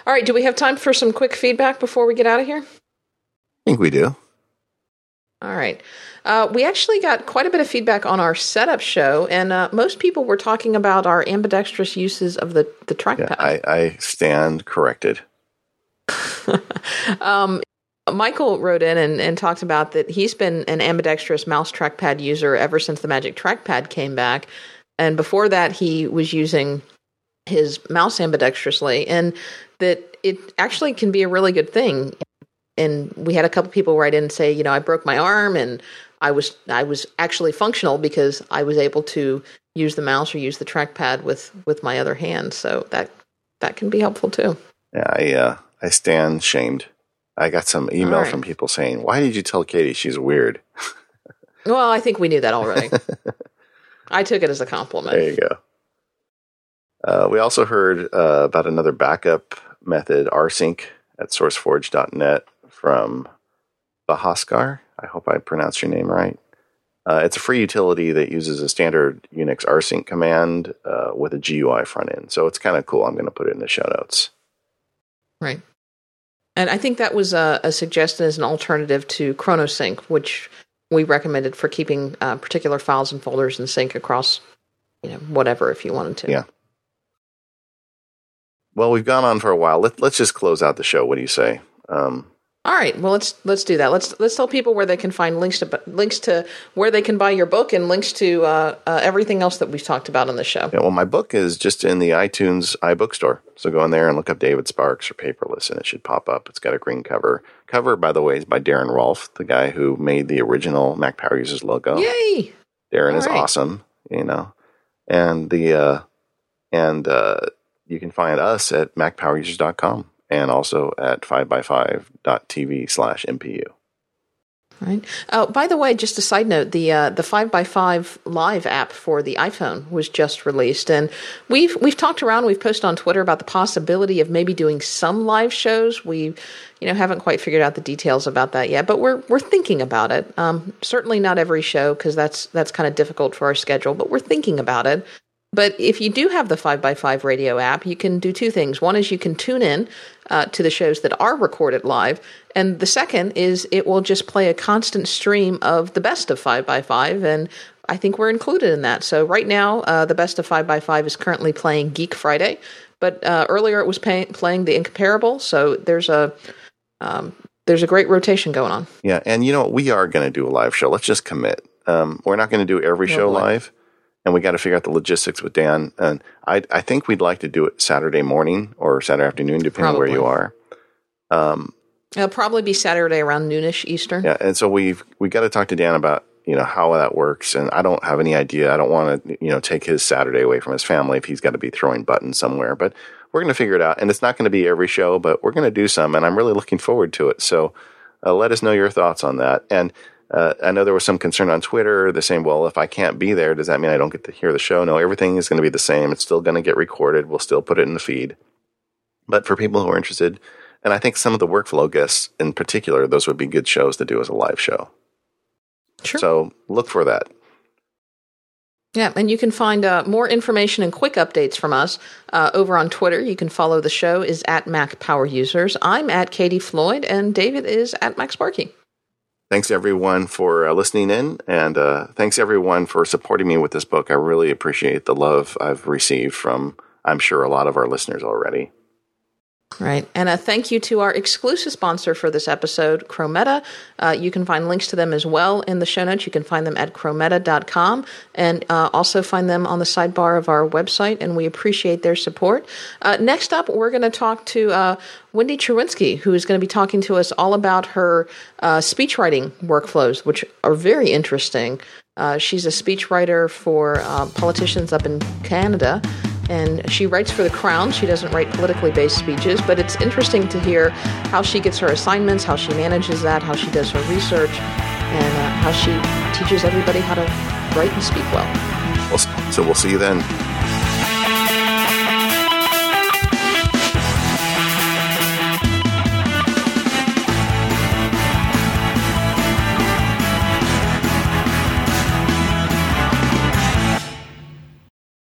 All right, do we have time for some quick feedback before we get out of here? I think we do. All right. Uh, we actually got quite a bit of feedback on our setup show, and uh, most people were talking about our ambidextrous uses of the, the trackpad. Yeah, I, I stand corrected. um, Michael wrote in and, and talked about that he's been an ambidextrous mouse trackpad user ever since the Magic Trackpad came back. And before that, he was using his mouse ambidextrously, and that it actually can be a really good thing and we had a couple people write in and say, you know, I broke my arm and I was I was actually functional because I was able to use the mouse or use the trackpad with with my other hand. So that that can be helpful too. Yeah, I uh, I stand shamed. I got some email right. from people saying, "Why did you tell Katie she's weird?" well, I think we knew that already. I took it as a compliment. There you go. Uh, we also heard uh, about another backup method, rsync at sourceforge.net from Bahaskar. I hope I pronounced your name right. Uh, it's a free utility that uses a standard Unix rsync command uh, with a GUI front end. So it's kind of cool. I'm going to put it in the show notes. Right. And I think that was a, a suggestion as an alternative to ChronoSync, which we recommended for keeping uh, particular files and folders in sync across, you know, whatever if you wanted to. Yeah. Well, we've gone on for a while. Let, us just close out the show. What do you say? Um, all right. Well, let's let's do that. Let's let's tell people where they can find links to links to where they can buy your book and links to uh, uh, everything else that we've talked about on the show. Yeah, well, my book is just in the iTunes iBookstore, so go in there and look up David Sparks or Paperless, and it should pop up. It's got a green cover. Cover, by the way, is by Darren Rolfe, the guy who made the original Mac Power Users logo. Yay! Darren All is right. awesome, you know, and the uh, and you can find us at macpowerusers.com and also at 5by5.tv slash MPU. Right. Oh, by the way, just a side note: the uh, the five by five live app for the iPhone was just released, and we've we've talked around, we've posted on Twitter about the possibility of maybe doing some live shows. We, you know, haven't quite figured out the details about that yet, but we're we're thinking about it. Um, certainly not every show because that's that's kind of difficult for our schedule, but we're thinking about it. But if you do have the 5by5 radio app, you can do two things. One is you can tune in uh, to the shows that are recorded live. And the second is it will just play a constant stream of the best of 5by5. And I think we're included in that. So right now, uh, the best of 5by5 is currently playing Geek Friday. But uh, earlier it was pay- playing The Incomparable. So there's a. Um, there's a great rotation going on. Yeah, and you know we are going to do a live show. Let's just commit. Um, we're not going to do every oh, show boy. live and we got to figure out the logistics with Dan. And I, I think we'd like to do it Saturday morning or Saturday afternoon, depending on where you are. Um, It'll probably be Saturday around noonish Eastern. Yeah, and so we've we got to talk to Dan about you know, how that works. And I don't have any idea. I don't want to, you know, take his Saturday away from his family if he's got to be throwing buttons somewhere. But we're going to figure it out. And it's not going to be every show, but we're going to do some. And I'm really looking forward to it. So uh, let us know your thoughts on that. And uh, I know there was some concern on Twitter. The saying, well, if I can't be there, does that mean I don't get to hear the show? No, everything is going to be the same. It's still going to get recorded. We'll still put it in the feed. But for people who are interested, and I think some of the workflow guests in particular, those would be good shows to do as a live show. Sure. So look for that. Yeah, and you can find uh, more information and quick updates from us uh, over on Twitter. You can follow the show is at Mac Power Users. I'm at Katie Floyd, and David is at MacSparky. Thanks everyone for uh, listening in, and uh, thanks everyone for supporting me with this book. I really appreciate the love I've received from, I'm sure, a lot of our listeners already. Right. And a thank you to our exclusive sponsor for this episode, Chrometa. Uh, you can find links to them as well in the show notes. You can find them at chrometa.com and uh, also find them on the sidebar of our website. And we appreciate their support. Uh, next up, we're going to talk to uh, Wendy Cherwinski, who is going to be talking to us all about her uh, speech writing workflows, which are very interesting. Uh, she's a speechwriter for politicians up in Canada and she writes for the Crown. She doesn't write politically based speeches, but it's interesting to hear how she gets her assignments, how she manages that, how she does her research, and uh, how she teaches everybody how to write and speak well. So we'll see you then.